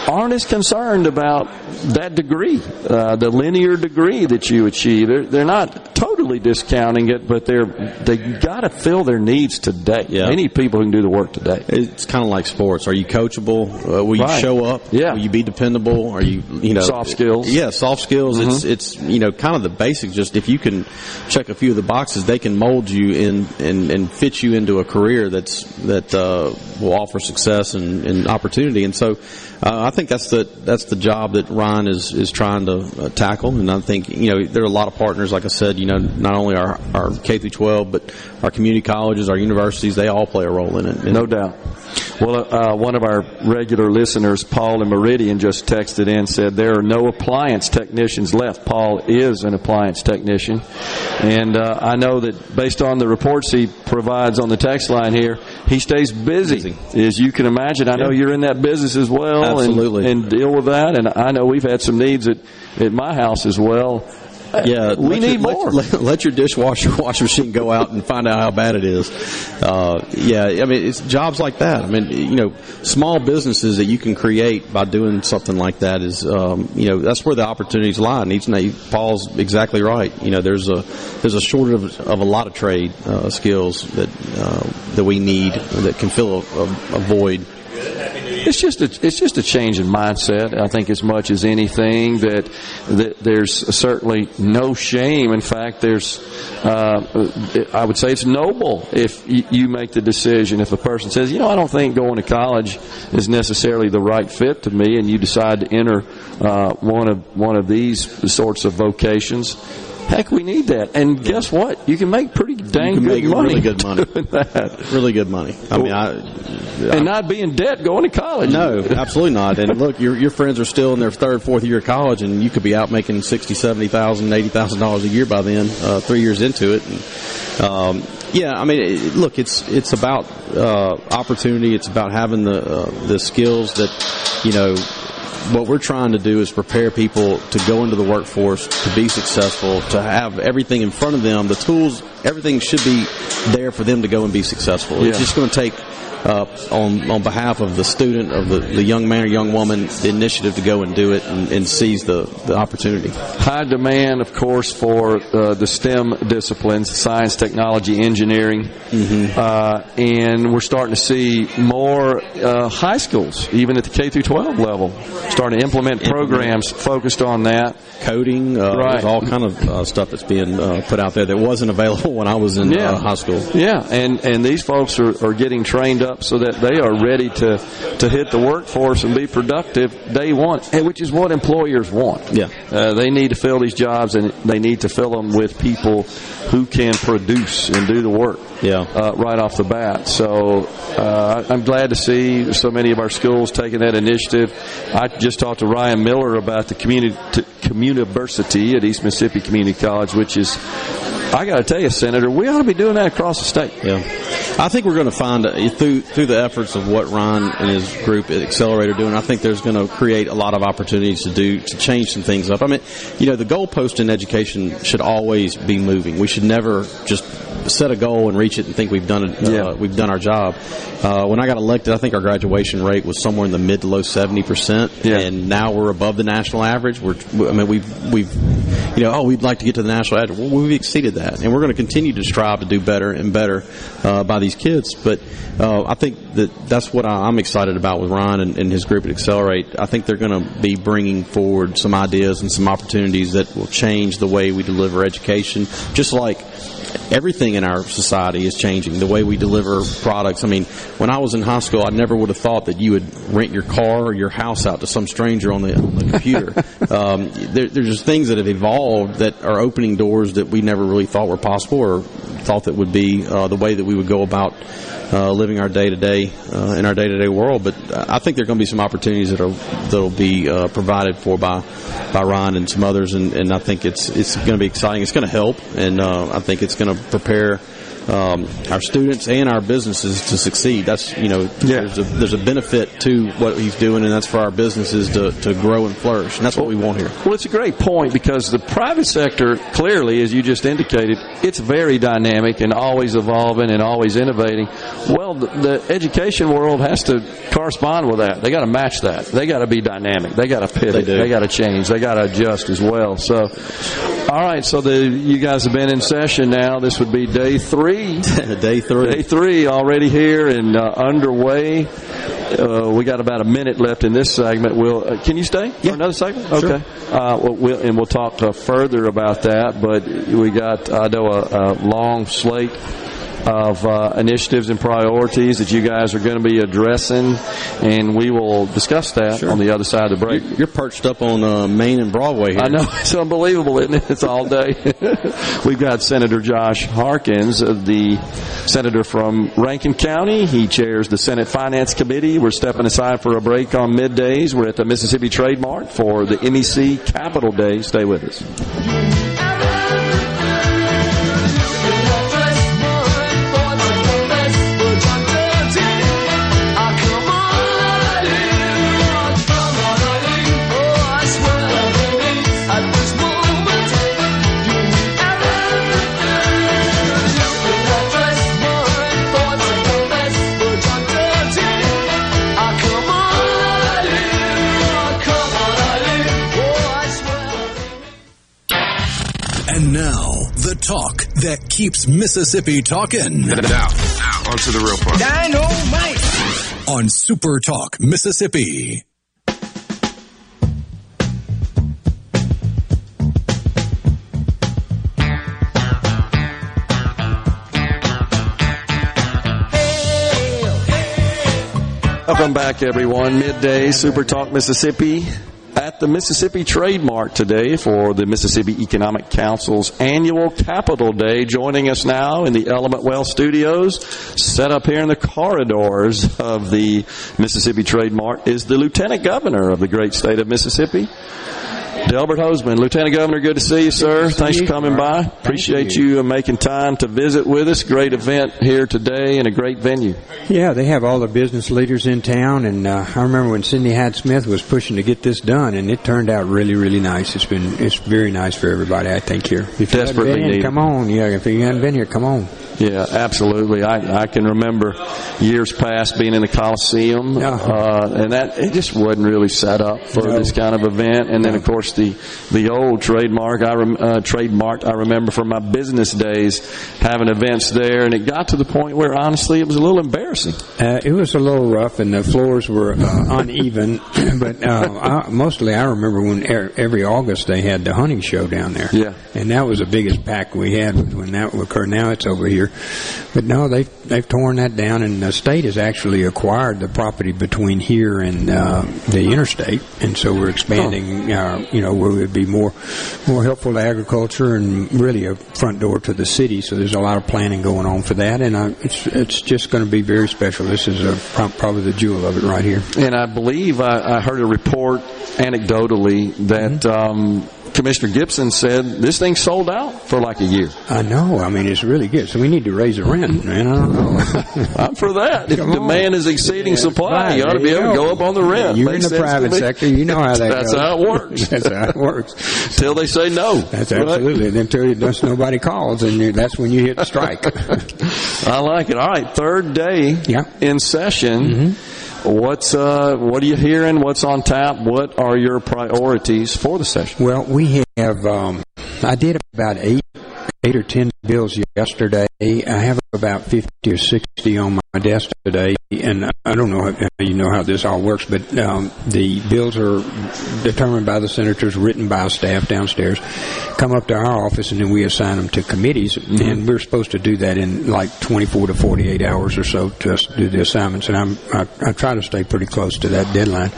aren't as concerned about that degree, uh, the linear degree that you achieve. They're, they're not totally discounting it, but they're they got to fill their needs today. Yeah. They need people who can do the work today. It's kind of like sports. Are you coachable? Uh, will you Right. show up? Yeah. Will you be dependable? Are you, you know, Soft skills. Yeah, soft skills. It's Mhm. it's you know kind of the basics. Just if you can check a few of the boxes, they can mold you in and and fit you into a career that's that uh, will offer success and, and opportunity. And so, uh, I think that's the that's the job that Ryan is is trying to uh, tackle. And I think you know there are a lot of partners. Like I said, you know, not only our our K through 12, but our community colleges, our universities, they all play a role in it. No doubt. Well, uh, one of our regular listeners, Paul in Meridian, just texted in said there are no appliance technicians left. Paul is an appliance technician, and uh, I know that based on the reports he provides on the text line here, he stays busy, as you can imagine. I know you're in that business as well, and- and, deal with that. And I know we've had some needs at at my house as well. Yeah, we need your, more. Let, let, your dishwasher washing machine go out and find out how bad it is. Uh, yeah, I mean it's jobs like that. I mean, you know, small businesses that you can create by doing something like that is, um, you know, that's where the opportunities lie. And each night, Paul's exactly right. You know, there's a there's a shortage of, of a lot of trade uh, skills that uh, that we need that can fill a, a, a void. It's just a it's just a change in mindset. I think as much as anything that that there's certainly no shame. In fact, there's uh, I would say it's noble if you, make the decision. If a person says, you know, I don't think going to college is necessarily the right fit to me, and you decide to enter uh, one of one of these sorts of vocations. Heck, we need that. And guess what? You can make pretty dang you can good make money. really good money. doing that. Really good money. I mean, I, and not be in debt going to college. No, absolutely not. And look, your your friends are still in their third, fourth year of college, and you could be out making sixty, seventy thousand, eighty thousand dollars a year by then, uh, three years into it. And, um, yeah, I mean, it, look, it's it's about uh, opportunity. It's about having the uh, the skills that you know. What we're trying to do is prepare people to go into the workforce, to be successful, to have everything in front of them, the tools, everything should be there for them to go and be successful. It's just going to take uh, on on behalf of the student, of the, the young man or young woman, the initiative to go and do it and, and seize the, the opportunity. High demand, of course, for uh, the STEM disciplines, science, technology, engineering. Uh, and we're starting to see more uh, high schools, even at the K through 12 level, starting to implement programs focused on that. Coding, uh, Right. there's all kind of uh, stuff that's being uh, put out there that wasn't available when I was in Yeah. uh, high school. Yeah, and, and these folks are, are getting trained up so that they are ready to, to hit the workforce and be productive day one, which is what employers want. Yeah. Uh, they need to fill these jobs and they need to fill them with people who can produce and do the work. Yeah. Uh, right off the bat. So uh, I'm glad to see so many of our schools taking that initiative. I just talked to Ryan Miller about the community communiversity at East Mississippi Community College, which is, I got to tell you, Senator, we ought to be doing that across the state. Yeah, I think we're going to find uh, through through the efforts of what Ryan and his group at Accelerate are doing. I think there's going to create a lot of opportunities to do to change some things up. I mean, you know, the goalpost in education should always be moving. We should never just set a goal and reach it and think we've done it. Uh, Yeah. we've done our job. Uh, when I got elected, I think our graduation rate was somewhere in the mid to low seventy percent, Yeah. and now we're above the national average. We're, I mean, we've we've, you know, oh, we'd like to get to the national average. Well, we've exceeded that, and we're going to continue to strive to do better and better uh, by these kids. But uh, I think that that's what I, I'm excited about with Ron and, and his group at Accelerate. I think they're going to be bringing forward some ideas and some opportunities that will change the way we deliver education, just like everything in our society is changing. The way we deliver products. I mean, when I was in high school, I never would have thought that you would rent your car or your house out to some stranger on the, on the computer. um, there, there's just things that have evolved that are opening doors that we never really thought were possible or thought that would be uh, the way that we would go about uh, living our day to day in our day to day world. But I think there are going to be some opportunities that are that'll be uh, provided for by by Ron and some others, and, and I think it's it's going to be exciting. It's going to help, and I think it's going to prepare. Um, our students and our businesses to succeed. That's you know there's a there's a benefit to what he's doing, and that's for our businesses to, to grow and flourish, and that's what we want here. Well, it's a great point because the private sector, clearly, as you just indicated, it's very dynamic and always evolving and always innovating. Well, the, the education world has to correspond with that. They got to match that. They got to be dynamic. They got to pivot. They do. got to change. They got to adjust as well. So, all right. So the you guys have been in session now. This would be day three. Day three. Day three already here and uh, underway. Uh, we got about a minute left in this segment. We'll uh, can you stay for another segment? Sure. Okay. Uh, well, we'll, and we'll talk uh, further about that. But we got I know a, a long slate of uh, initiatives and priorities that you guys are going to be addressing, and we will discuss that on the other side of the break. You're perched up on uh, Main and Broadway here. I know it's unbelievable, isn't it? It's all day. We've got Senator Josh Harkins, uh, the senator from Rankin County. He chairs the Senate Finance Committee. We're stepping aside for a break on middays. We're at the Mississippi Trade Mart for the MEC Capital Day. Stay with us. That keeps Mississippi talking. Now, now, on to the real part. Dynamite! On Super Talk, Mississippi. Welcome back, everyone. Midday Super Talk Mississippi. At the Mississippi Trade Mart today for the Mississippi Economic Council's annual Capital Day. Joining us now in the Element Wealth studios, set up here in the corridors of the Mississippi Trade Mart, is the Lieutenant Governor of the great state of Mississippi. Delbert Hosemann, Lieutenant Governor, good to see you, sir. Thanks for coming by. Appreciate you uh, making time to visit with us. Great event here today and a great venue. Yeah, they have all the business leaders in town, and uh, I remember when Cindy Hyde Smith was pushing to get this done, and it turned out really, really nice. It's been it's very nice for everybody, I think here. If you haven't Desperately been in, come on. Yeah, if you haven't been here, come on. Yeah, absolutely. I, I can remember years past being in the Coliseum, uh, and that it just wasn't really set up for No. this kind of event. And then, of course, the the old trade mart I rem, uh, trade mart I remember from my business days having events there, and it got to the point where honestly it was a little embarrassing. Uh, it was a little rough, and the floors were uh, uneven. but uh, I, mostly, I remember when er, every August they had the hunting show down there. Yeah. and that was the biggest pack we had when that occurred. Now it's over here, but no, they they've torn that down, and the state has actually acquired the property between here and uh, the interstate, and so we're expanding. Uh, you know, where it would be more more helpful to agriculture and really a front door to the city. So there's a lot of planning going on for that, and uh, it's it's just going to be very special. This is a, probably the jewel of it right here. And I believe I, I heard a report anecdotally that um, Commissioner Gipson said this thing sold out for like a year. I know. I mean, it's really good. So we need to raise the rent, man. I don't know. I'm for that. If Come on. demand is exceeding supply, Right, you ought to be able to go. up on the rent. You're Makes in the private sector. You know how that That's goes. how it works. That's how it works. Till they say no. That's Right? absolutely. And until unless nobody calls, and you, that's when you hit the strike. I like it. All right, third day in session. Mm-hmm. What's uh, what are you hearing? What's on tap? What are your priorities for the session? Well, we have. Um, I did about eight, eight or ten bills yesterday. I have about fifty or sixty on my desk today, and I don't know how you know how this all works, but um, the bills are determined by the senators, written by staff downstairs, come up to our office, and then we assign them to committees, and we're supposed to do that in like twenty-four to forty-eight hours or so to do the assignments, and I'm I, I try to stay pretty close to that deadline.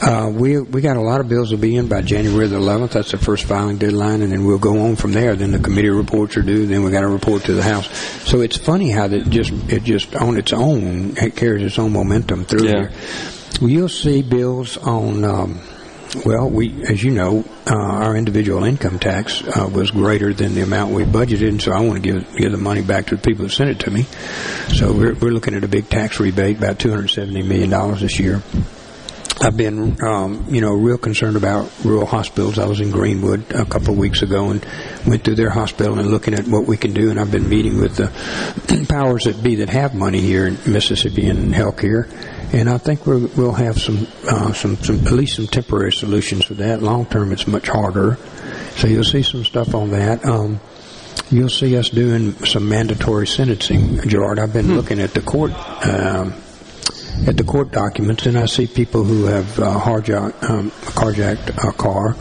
Uh, we we got a lot of bills to be in by January the 11th. That's the first filing deadline, and then we'll go on from there. Then the committee reports are due. Then we got to report to the House. So it's funny how that just it just on its own it carries its own momentum through Yeah. here. Well, you'll see bills on. Um, well, we, as you know, uh, our individual income tax uh, was greater than the amount we budgeted, and so I want to give give the money back to the people that sent it to me. So we're we're looking at a big tax rebate, about two hundred seventy million dollars this year. I've been, um, you know, real concerned about rural hospitals. I was in Greenwood a couple of weeks ago and went through their hospital and looking at what we can do. And I've been meeting with the powers that be that have money here in Mississippi in healthcare. And I think we're, we'll have some, uh, some, some, at least some temporary solutions for that. Long term, it's much harder. So you'll see some stuff on that. Um, you'll see us doing some mandatory sentencing, Gerard. I've been looking at the court. Um, at the court documents, and I see people who have uh, um, carjacked a car,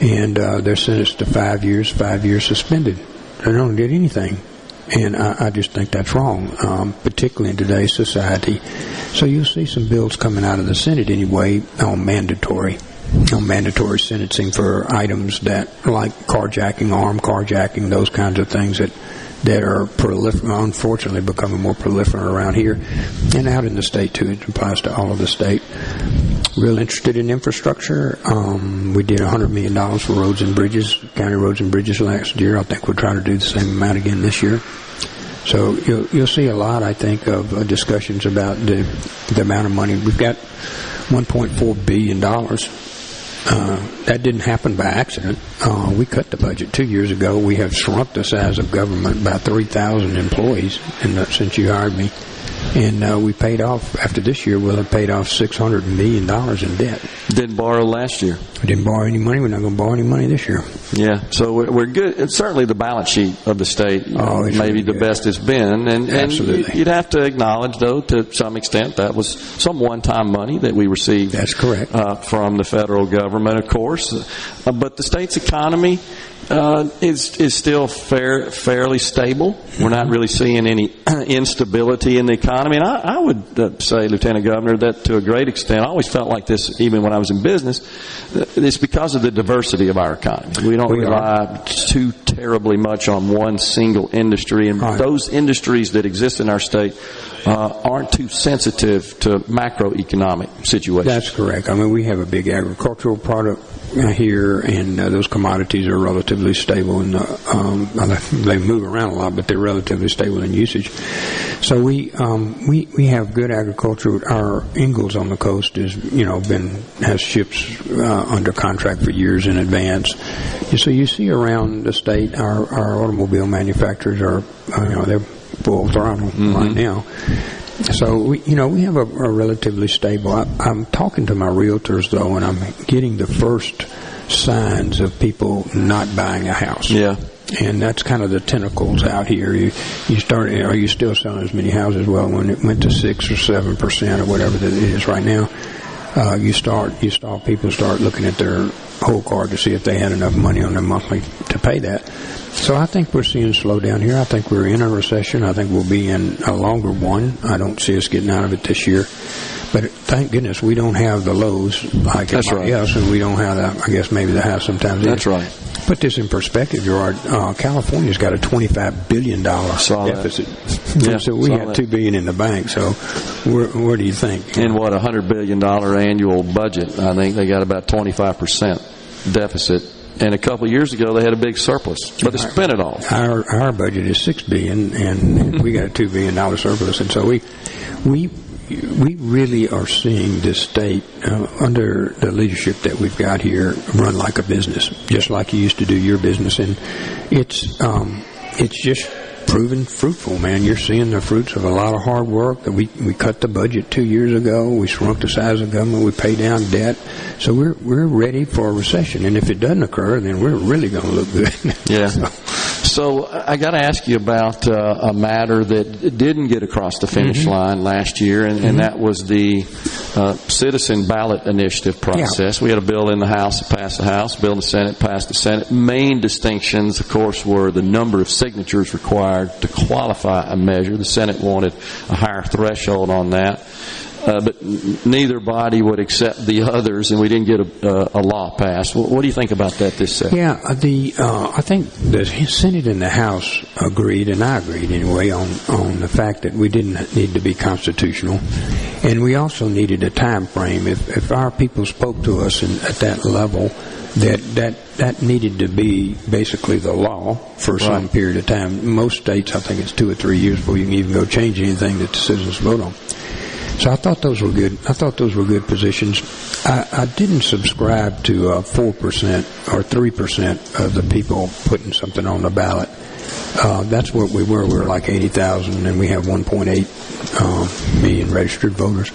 and uh, they're sentenced to five years, five years suspended. They don't get anything, and I, I just think that's wrong, um, particularly in today's society. So you'll see some bills coming out of the Senate anyway on mandatory. On mandatory sentencing for items that, like carjacking, armed carjacking, those kinds of things that that are prolifer- unfortunately becoming more proliferant around here and out in the state too. It applies to all of the state. Real interested in infrastructure. Um, we did $100 million for roads and bridges, county roads and bridges last year. I think we'll try to do the same amount again this year. So you'll, you'll see a lot, I think, of uh, discussions about the, the amount of money. We've got $1.4 billion uh, that didn't happen by accident. Uh, we cut the budget two years ago. We have shrunk the size of government by 3,000 employees the, since you hired me. And uh, we paid off, after this year, we'll have paid off $600 million in debt. Didn't borrow last year. We didn't borrow any money. We're not going to borrow any money this year. Yeah, so we're, good. It's certainly the balance sheet of the state, Oh, maybe really the good. best it's been, and, and Absolutely. you'd have to acknowledge, though, to some extent, that was some one-time money that we received. That's correct uh, from the federal government, of course. Uh, but the state's economy uh, is is still fair, fairly stable. We're not really seeing any instability in the economy. And I, I would uh, say, Lieutenant Governor, that to a great extent, I always felt like this even when I was in business. It's because of the diversity of our economy. We don't We are. rely too terribly much on one single industry, and those industries that exist in our state uh, aren't too sensitive to macroeconomic situations. That's correct. I mean, we have a big agricultural product here, and uh, those commodities are relatively stable, and uh, um, they move around a lot, but they're relatively stable in usage. So we um, we we have good agriculture. Our Ingalls on the coast is you know been has ships uh, under contract for years in advance. So you see around the state, our our automobile manufacturers are you know they're full throttle right now. So we, you know, we have a, a relatively stable. I, I'm talking to my realtors though, and I'm getting the first signs of people not buying a house. Yeah. And that's kind of the tentacles out here. You, you start, are you still selling as many houses? Well, when it went to six or seven percent or whatever that it is right now, uh, you start, you start, people start looking at their whole card to see if they had enough money on their monthly to pay that. So I think we're seeing slowdown here. I think we're in a recession. I think we'll be in a longer one. I don't see us getting out of it this year. But thank goodness we don't have the lows like That's everybody right. else, and we don't have the, I guess maybe the have sometimes. That's right. Put this in perspective, Gerard. Uh, California's got a twenty-five billion dollar Saw deficit. Yeah, so we that. two billion in the bank. So where, where do you think? in what a hundred billion dollar annual budget. I think they got about twenty five percent deficit. And a couple of years ago, they had a big surplus, but they spent it all. Our our budget is six billion, and we got a two billion dollar surplus, and so we we we really are seeing this state uh, under the leadership that we've got here run like a business, just like you used to do your business, and it's um, it's just proven fruitful, man. You're seeing the fruits of a lot of hard work. That We we cut the budget two years ago. We shrunk the size of government. We paid down debt, so we're we're ready for a recession. And if it doesn't occur, then we're really going to look good. Yeah. So I got to ask you about uh, a matter that didn't get across the finish Mhm. line last year, and, Mhm. and that was the uh, citizen ballot initiative process. We had a bill in the House that passed the House, bill in the Senate passed the Senate. Main distinctions, of course, were the number of signatures required to qualify a measure. The Senate wanted a higher threshold on that. Uh, but neither body would accept the others, and we didn't get a, uh, a law passed. What, what do you think about that this session? Yeah, uh, the uh, I think the Senate and the House agreed, and I agreed anyway, on on the fact that we didn't need to be constitutional, and we also needed a time frame. If if our people spoke to us in, at that level, that that that needed to be basically the law for some Right. period of time. Most states, I think it's two or three years before you can even go change anything that the citizens vote on. So I thought those were good. I thought those were good positions. I, I didn't subscribe to four percent or three percent of the people putting something on the ballot. Uh, that's what we were. We were like eighty thousand, and we have one point eight um, million registered voters.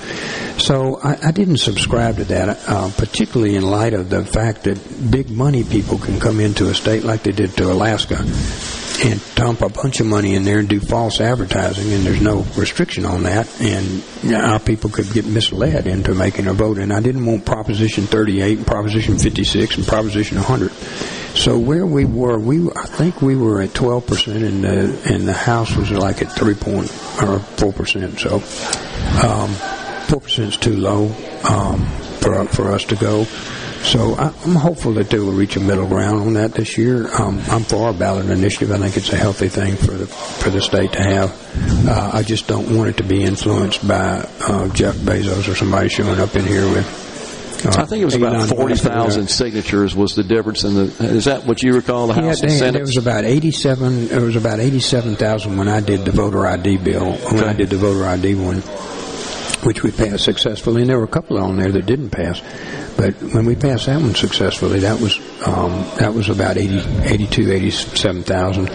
So I, I didn't subscribe to that, uh, particularly in light of the fact that big money people can come into a state like they did to Alaska and dump a bunch of money in there and do false advertising, and there's no restriction on that, and our people could get misled into making a vote. And I didn't want Proposition 38 and Proposition 56 and Proposition 100. So where we were, we I think we were at 12 percent, and the and the House was like at three point or four percent. So um, four percent is too low um, for for us to go. So I'm hopeful that they will reach a middle ground on that this year. Um, I'm for a ballot initiative. I think it's a healthy thing for the for the state to have. Uh, I just don't want it to be influenced by uh, Jeff Bezos or somebody showing up in here with. Uh, I think it was about Elon Musk or forty thousand signatures was the difference in the. Is that what you recall? The Yeah, House and Dan, Senate. there was about eighty-seven. There was about eighty-seven thousand when I did the voter ID bill. When I did the voter ID one, which we passed successfully, and there were a couple on there that didn't pass. But when we passed that one successfully, that was um, that was about 80, 82, 87,000.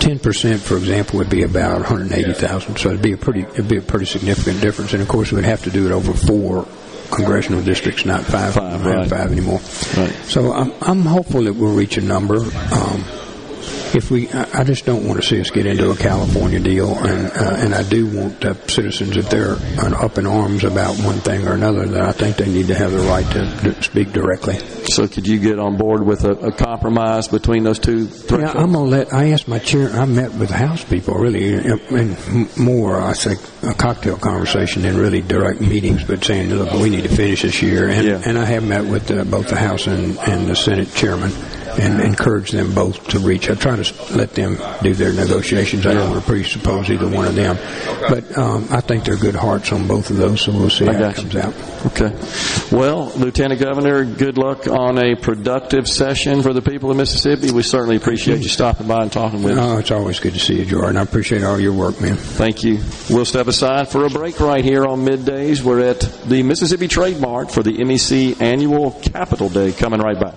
Ten percent, for example, would be about one hundred eighty thousand. So it'd be a pretty it'd be a pretty significant difference. And of course, we'd have to do it over four congressional districts, not five. Five, right. five anymore. Right. So I'm I'm hopeful that we'll reach a number. Um, if we, I I just don't want to see us get into a California deal, and uh, and I do want uh, citizens, if they're up in arms about one thing or another, that I think they need to have the right to, to speak directly. So could you get on board with a, a compromise between those two? Yeah, I'm gonna let. I asked my chair. I met with the House people really, and more. I think a cocktail conversation than really direct meetings, but saying, look, we need to finish this year. And Yeah. and I have met with uh, both the House and, and the Senate chairman. And encourage them both to reach. I try to let them do their negotiations. I don't want to presuppose either one of them, but um, I think they're good hearts on both of those. So we'll see how it you. comes out. Okay. Well, Lieutenant Governor, good luck on a productive session for the people of Mississippi. We certainly appreciate you stopping by and talking with us. Oh, it's always good to see you, Jordan. I appreciate all your work, man. Thank you. We'll step aside for a break right here on middays. We're at the Mississippi Trade Mart for the MEC Annual Capital Day. Coming right back.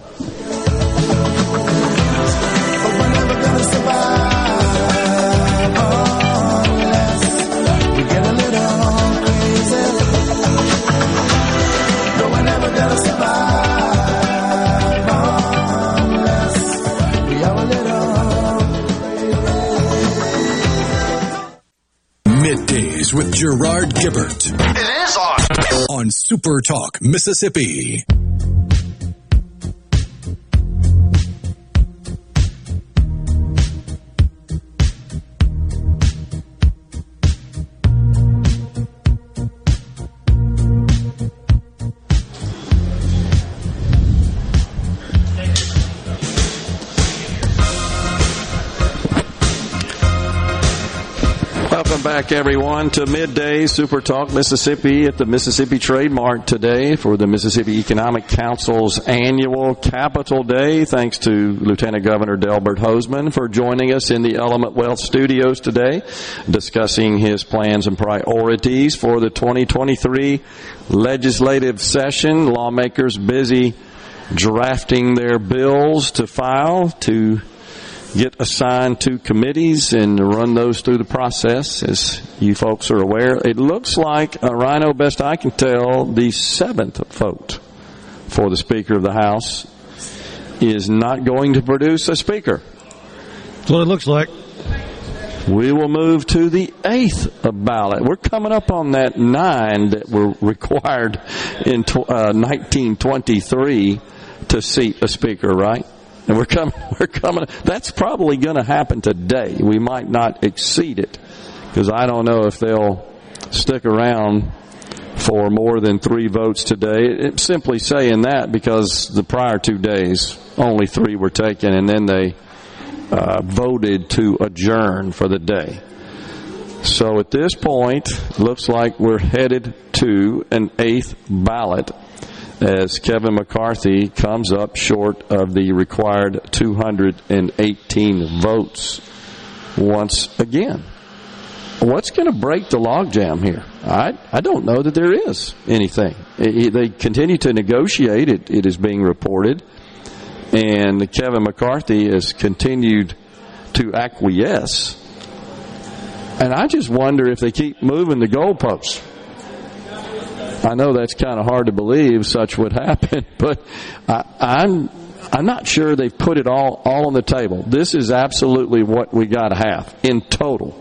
Gerard Gibbert. It is on. On Super Talk, Mississippi. Back, everyone, to Midday Super Talk Mississippi at the Mississippi Trade Mart today for the Mississippi Economic Council's annual Capital Day. Thanks to Lieutenant Governor Delbert Hosemann for joining us in the Element Wealth Studios today, discussing his plans and priorities for the 2023 legislative session. Lawmakers busy drafting their bills to file to get assigned to committees and run those through the process. As you folks are aware, it looks like, uh, Rhino, best I can tell, the seventh vote for the Speaker of the House is not going to produce a Speaker. That's what it looks like. We will move to the eighth ballot. We're coming up on that nine that were required in uh, 1923 to seat a speaker, right? And we're coming, we're coming, that's probably going to happen today. We might not exceed it because I don't know if they'll stick around for more than three votes today. It's simply saying that because the prior two days, only three were taken and then they uh, voted to adjourn for the day. So at this point, looks like we're headed to an eighth ballot as Kevin McCarthy comes up short of the required 218 votes once again. What's going to break the logjam here? I, I don't know that there is anything. I- I- they continue to negotiate, it, it is being reported, and Kevin McCarthy has continued to acquiesce. And I just wonder if they keep moving the goalposts. I know that's kind of hard to believe such would happen, but I, I'm I'm not sure they've put it all all on the table. This is absolutely what we got to have in total.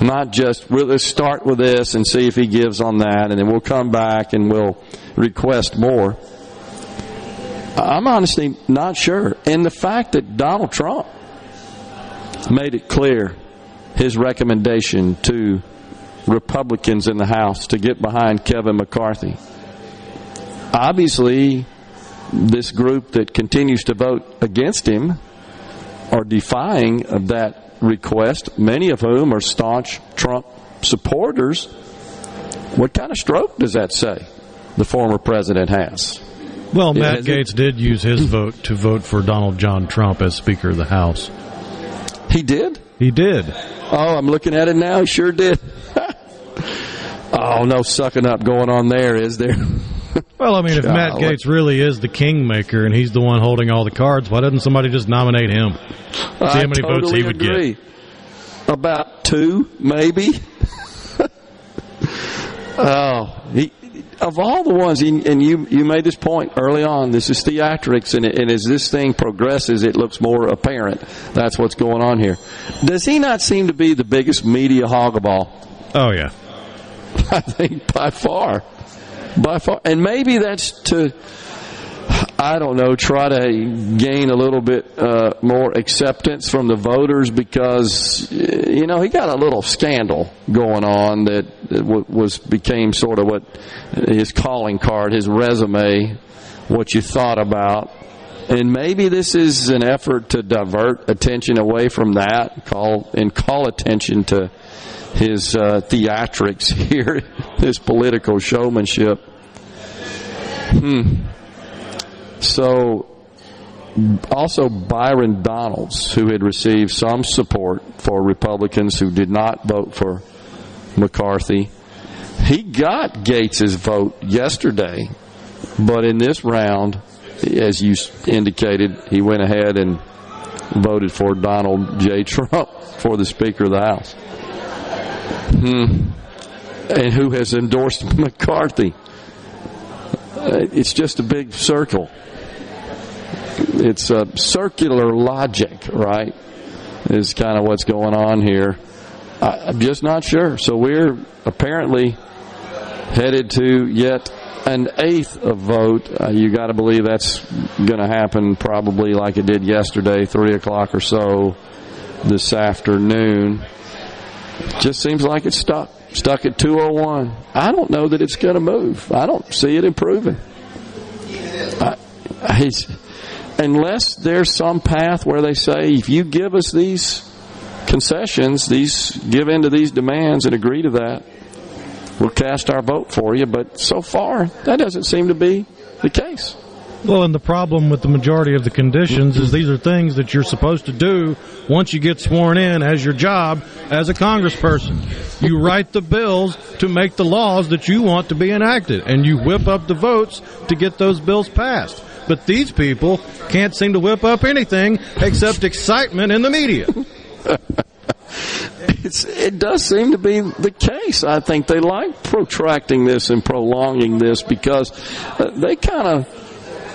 Not just we'll let's start with this and see if he gives on that, and then we'll come back and we'll request more. I'm honestly not sure. And the fact that Donald Trump made it clear his recommendation to Republicans in the House to get behind Kevin McCarthy. Obviously, this group that continues to vote against him are defying that request, many of whom are staunch Trump supporters. What kind of stroke does that say the former president has? Well, Matt Gaetz did use his vote to vote for Donald John Trump as Speaker of the House. He did? He did. Oh, I'm looking at it now. He sure did. Oh, no sucking up going on there, is there? Well, I mean, if Matt Golly. Gaetz really is the kingmaker and he's the one holding all the cards, why doesn't somebody just nominate him? See how many votes he would agree. get. About two, maybe. oh, he, of all the ones, and you you made this point early on. This is theatrics, and, and as this thing progresses, it looks more apparent. That's what's going on here. Does he not seem to be the biggest media hog of all? Oh yeah, I think by far, by far, and maybe that's to. I don't know, try to gain a little bit uh, more acceptance from the voters because you know he got a little scandal going on that was became sort of what his calling card, his resume, what you thought about. And maybe this is an effort to divert attention away from that, call and call attention to his uh, theatrics here, his political showmanship. Hmm. So, also Byron Donalds, who had received some support for Republicans who did not vote for McCarthy, he got Gaetz's vote yesterday, but in this round, as you indicated, he went ahead and voted for Donald J. Trump for the Speaker of the House. Hmm. And who has endorsed McCarthy? Uh, it's just a big circle it's a circular logic, right? Is kind of what's going on here. I, am just not sure. So we're apparently headed to yet an eighth of vote. Uh, you got to believe that's going to happen probably like it did yesterday, three o'clock or so this afternoon. Just seems like it's stuck, stuck at 201. I don't know that it's going to move. I don't see it improving. I, unless there's some path where they say, if you give us these concessions, these give in to these demands and agree to that, we'll cast our vote for you. But so far, that doesn't seem to be the case. Well, and the problem with the majority of the conditions is these are things that you're supposed to do once you get sworn in as your job as a congressperson. You write the bills to make the laws that you want to be enacted, and you whip up the votes to get those bills passed. But these people can't seem to whip up anything except excitement in the media. It's, it does seem to be the case. I think they like protracting this and prolonging this because uh, they kind of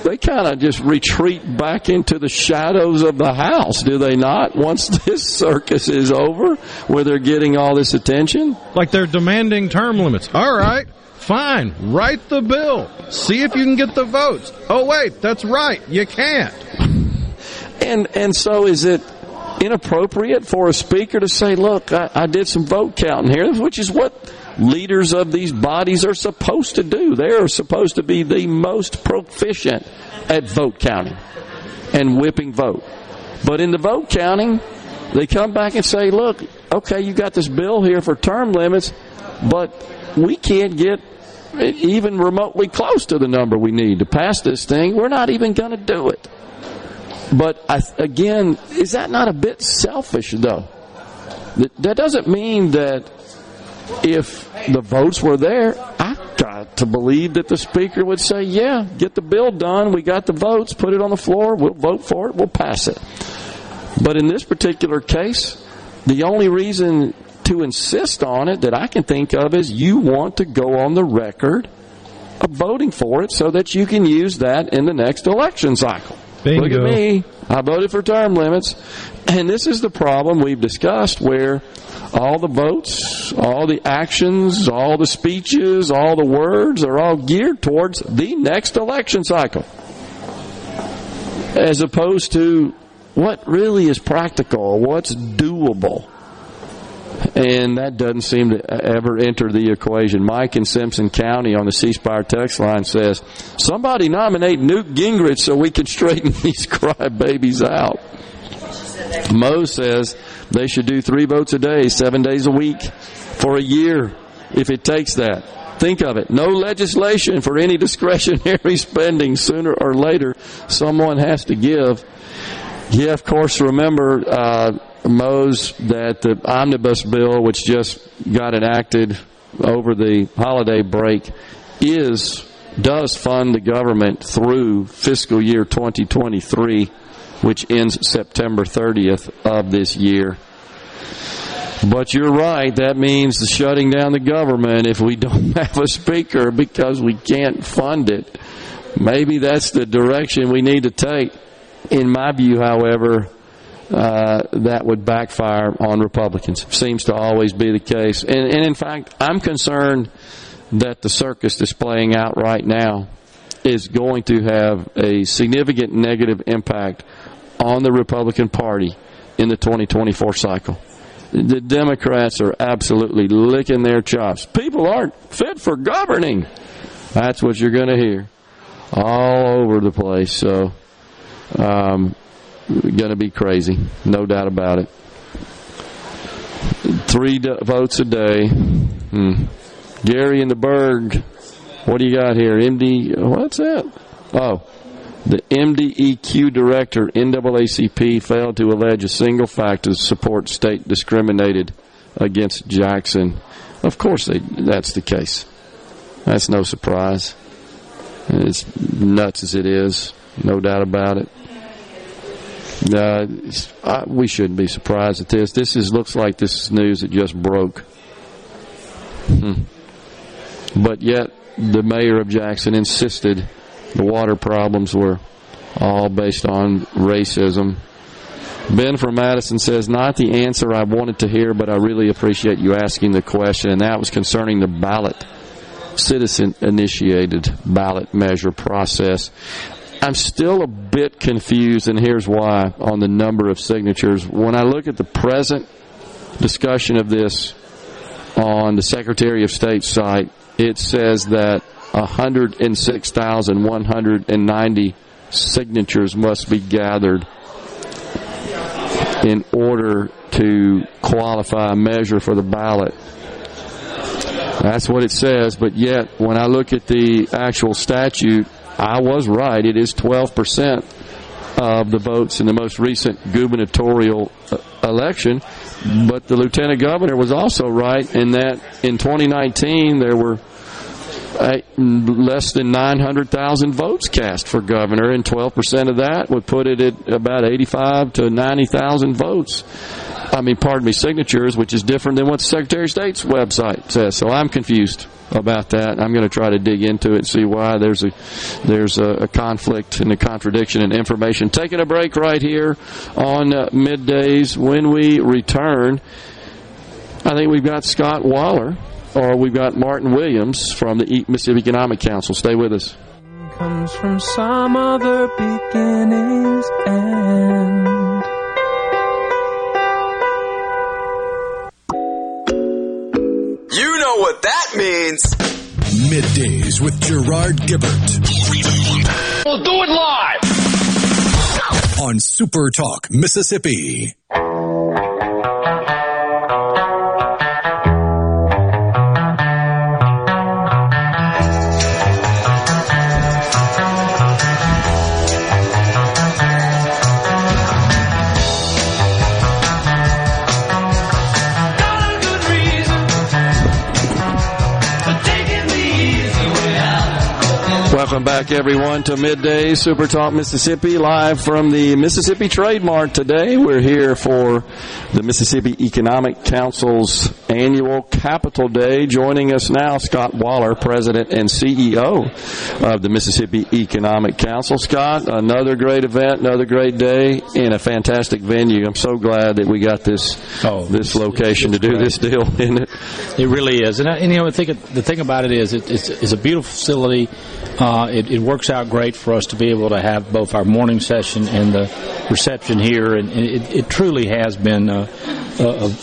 they kind of just retreat back into the shadows of the house, do they not? Once this circus is over, where they're getting all this attention, like they're demanding term limits. All right, Fine, write the bill. See if you can get the votes. Oh wait, that's right, you can't. And and so is it inappropriate for a speaker to say, "Look, I, I did some vote counting here," which is what leaders of these bodies are supposed to do. They are supposed to be the most proficient at vote counting and whipping vote. But in the vote counting, they come back and say, "Look, okay, you got this bill here for term limits, but we can't get even remotely close to the number we need to pass this thing, we're not even going to do it. But I, again, is that not a bit selfish, though? That, that doesn't mean that if the votes were there, I got to believe that the speaker would say, "Yeah, get the bill done. We got the votes. Put it on the floor. We'll vote for it. We'll pass it." But in this particular case, the only reason to insist on it that I can think of is you want to go on the record of voting for it so that you can use that in the next election cycle. Bingo. Look at me. I voted for term limits. And this is the problem we've discussed where all the votes, all the actions, all the speeches, all the words are all geared towards the next election cycle. As opposed to what really is practical, what's doable and that doesn't seem to ever enter the equation. Mike in Simpson County on the C Spire text line says, "Somebody nominate Newt Gingrich so we can straighten these crybabies out." Mo says they should do three votes a day, seven days a week, for a year, if it takes that. Think of it. No legislation for any discretionary spending. Sooner or later, someone has to give. Yeah, of course, remember, uh, Mose, that the omnibus bill, which just got enacted over the holiday break, is does fund the government through fiscal year 2023, which ends September 30th of this year. But you're right. That means shutting down the government if we don't have a speaker because we can't fund it. Maybe that's the direction we need to take. In my view, however, uh, that would backfire on Republicans. Seems to always be the case. And, and in fact, I'm concerned that the circus that's playing out right now is going to have a significant negative impact on the Republican Party in the 2024 cycle. The Democrats are absolutely licking their chops. People aren't fit for governing. That's what you're going to hear all over the place. So, um, going to be crazy, no doubt about it. Three votes a day. Hmm. Gary in the Berg. What do you got here? MD. What's that? Oh, the MDEQ director, NAACP, failed to allege a single fact to support state discriminated against Jackson. Of course, they, that's the case. That's no surprise. It's nuts as it is, no doubt about it. Uh, I, we shouldn't be surprised at this. This is looks like this is news that just broke. Hmm. But yet, the mayor of Jackson insisted the water problems were all based on racism. Ben from Madison says, Not the answer I wanted to hear, but I really appreciate you asking the question. And that was concerning the ballot, citizen initiated ballot measure process. I'm still a bit confused, and here's why on the number of signatures. When I look at the present discussion of this on the Secretary of State's site, it says that 106,190 signatures must be gathered in order to qualify a measure for the ballot. That's what it says, but yet when I look at the actual statute, I was right. It is 12% of the votes in the most recent gubernatorial uh, election, but the lieutenant governor was also right in that in 2019 there were uh, less than 900,000 votes cast for governor, and 12% of that would put it at about 85 to 90,000 votes. I mean, pardon me, signatures, which is different than what the Secretary of State's website says. So I'm confused about that. I'm going to try to dig into it and see why there's a there's a, a conflict and a contradiction in information. Taking a break right here on uh, middays. When we return, I think we've got Scott Waller or we've got Martin Williams from the Mississippi Economic Council. Stay with us. comes from some other beginning's end. You know what that means. Middays with Gerard Gibbert We'll do it live. on Super Talk, Mississippi. Welcome back, everyone, to Midday Super Talk Mississippi, live from the Mississippi Trade Mart today. We're here for the Mississippi Economic Council's annual Capital Day. Joining us now, Scott Waller, President and CEO of the Mississippi Economic Council. Scott, another great event, another great day, in a fantastic venue. I'm so glad that we got this this location to do this deal, isn't it? It really is, and, I, and you know, I think it, the thing about it is, it, it's, it's a beautiful facility. Uh, it, it works out great for us to be able to have both our morning session and the reception here, and, and it, it truly has been a, a, a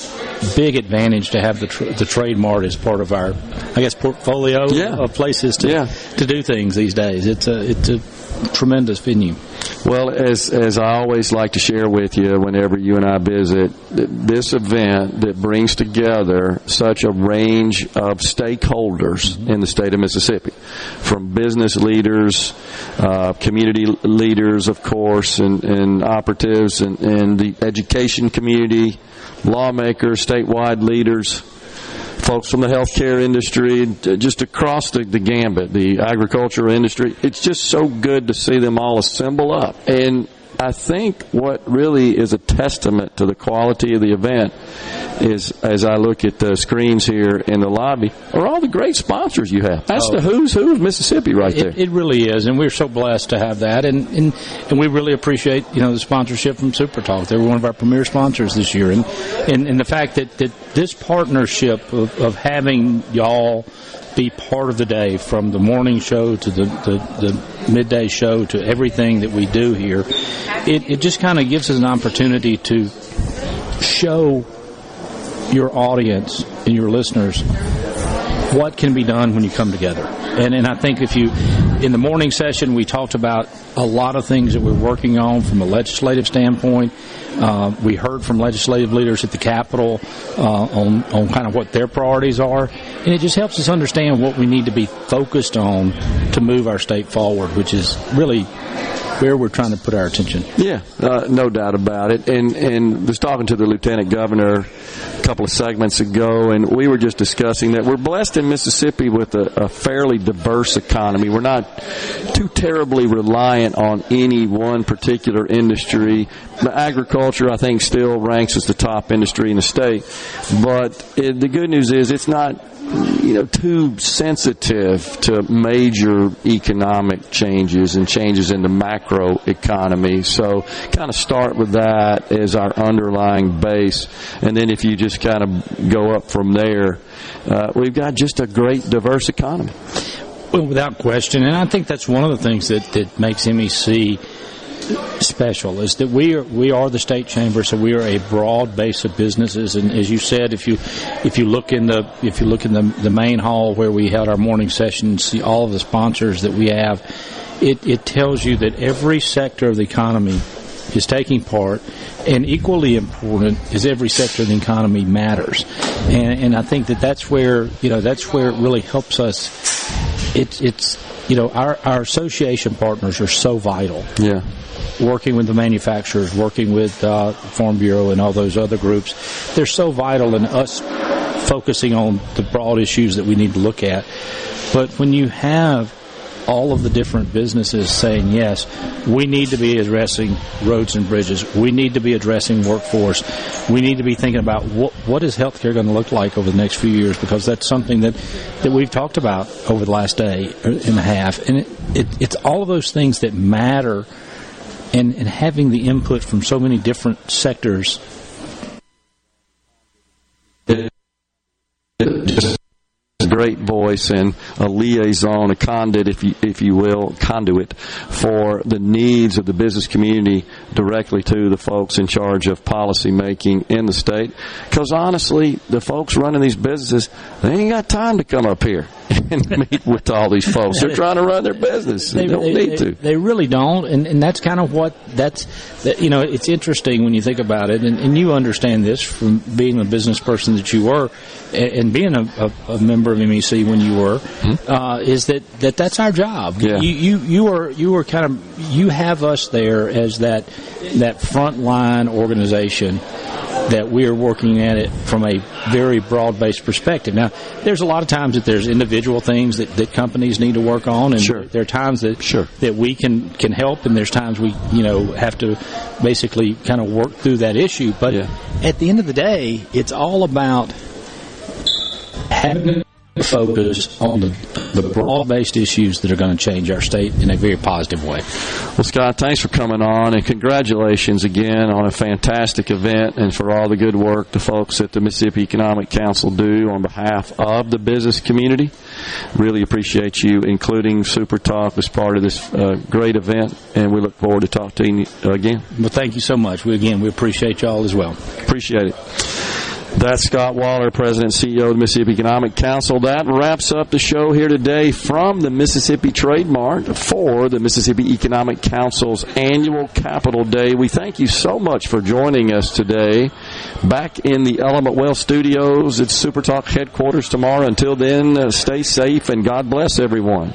big advantage to have the tr- the trade mart as part of our, I guess, portfolio of places to to do things these days. It's a it's a tremendous venue. Well, as as I always like to share with you whenever you and I visit, this event that brings together such a range of stakeholders in the state of Mississippi, from business leaders, uh, community leaders, of course, and, and operatives, and, and the education community, lawmakers, statewide leaders folks from the healthcare industry, uh, just across the, the gambit, the agricultural industry. It's just so good to see them all assemble up. And I think what really is a testament to the quality of the event is, as I look at the screens here in the lobby, are all the great sponsors you have. That's Oh. the who's who of Mississippi right there. It, it really is, and we're so blessed to have that, and, and and we really appreciate you know the sponsorship from Super Talk. They're one of our premier sponsors this year, and and, and the fact that, that this partnership of, of having y'all be part of the day from the morning show to the, the, the midday show to everything that we do here, it, it just kind of gives us an opportunity to show your audience and your listeners what can be done when you come together. And, and I think if you, in the morning session, we talked about a lot of things that we're working on from a legislative standpoint. Uh, we heard from legislative leaders at the Capitol uh, on, on kind of what their priorities are. And it just helps us understand what we need to be focused on to move our state forward, which is really where we're trying to put our attention. Yeah, uh, no doubt about it. And and was talking to the lieutenant governor a couple of segments ago, and we were just discussing that we're blessed in Mississippi with a, a fairly diverse economy. We're not too terribly reliant on any one particular industry. The agriculture, I think, still ranks as the top industry in the state. But it, the good news is it's not you know, too sensitive to major economic changes and changes in the macro economy. So kind of start with that as our underlying base. And then if you just kind of go up from there, uh, we've got just a great diverse economy. Well, without question, and I think that's one of the things that, that makes MEC special is that we are we are the state chamber, so we are a broad base of businesses. And as you said, if you if you look in the if you look in the the main hall where we held our morning session, and see all of the sponsors that we have, it it tells you that every sector of the economy is taking part, and equally important is every sector of the economy matters. And, and I think that that's where you know that's where it really helps us. It's it's you know our our association partners are so vital Yeah. working with the manufacturers, working with uh, Farm Bureau and all those other groups, they're so vital in us focusing on the broad issues that we need to look at. But when you have all of the different businesses saying yes, we need to be addressing roads and bridges. We need to be addressing workforce. We need to be thinking about what what is healthcare going to look like over the next few years because that's something that that we've talked about over the last day uh, and a half. And it, it, it's all of those things that matter and, and having the input from so many different sectors. Great voice and a liaison, a conduit, if you, if you will, conduit for the needs of the business community directly to the folks in charge of policy making in the state. Because honestly, the folks running these businesses, they ain't got time to come up here and meet with all these folks. They're trying to run their business. They, don't need they, to. They really don't, and, and that's kind of what that's. That, you know, it's interesting when you think about it, and, and you understand this from being a business person that you were, and, and being a, a, a member of MEC when you were, uh, is that, that that's our job. Hmm? Yeah. You, you you are you are kind of you have us there as that that frontline organization that we are working at it from a very broad based perspective. Now, there's a lot of times that there's individual things that, that companies need to work on, and Sure. there are times that that we can can help, and there's times we you know have to basically kind of work through that issue. But at the end of the day, it's all about having focus on the, the broad based issues that are going to change our state in a very positive way. Well, Scott, thanks for coming on, and congratulations again on a fantastic event and for all the good work the folks at the Mississippi Economic Council do on behalf of the business community. Really appreciate you including Super Talk as part of this uh, great event, and we look forward to talking to you again. Well, thank you so much. We again we appreciate y'all as well. Appreciate it. That's Scott Waller, President and CEO of the Mississippi Economic Council. That wraps up the show here today from the Mississippi Trade Mart for the Mississippi Economic Council's annual Capitol Day. We thank you so much for joining us today. Back in the Element Wealth studios at SuperTalk headquarters tomorrow. Until then, uh, stay safe and God bless everyone.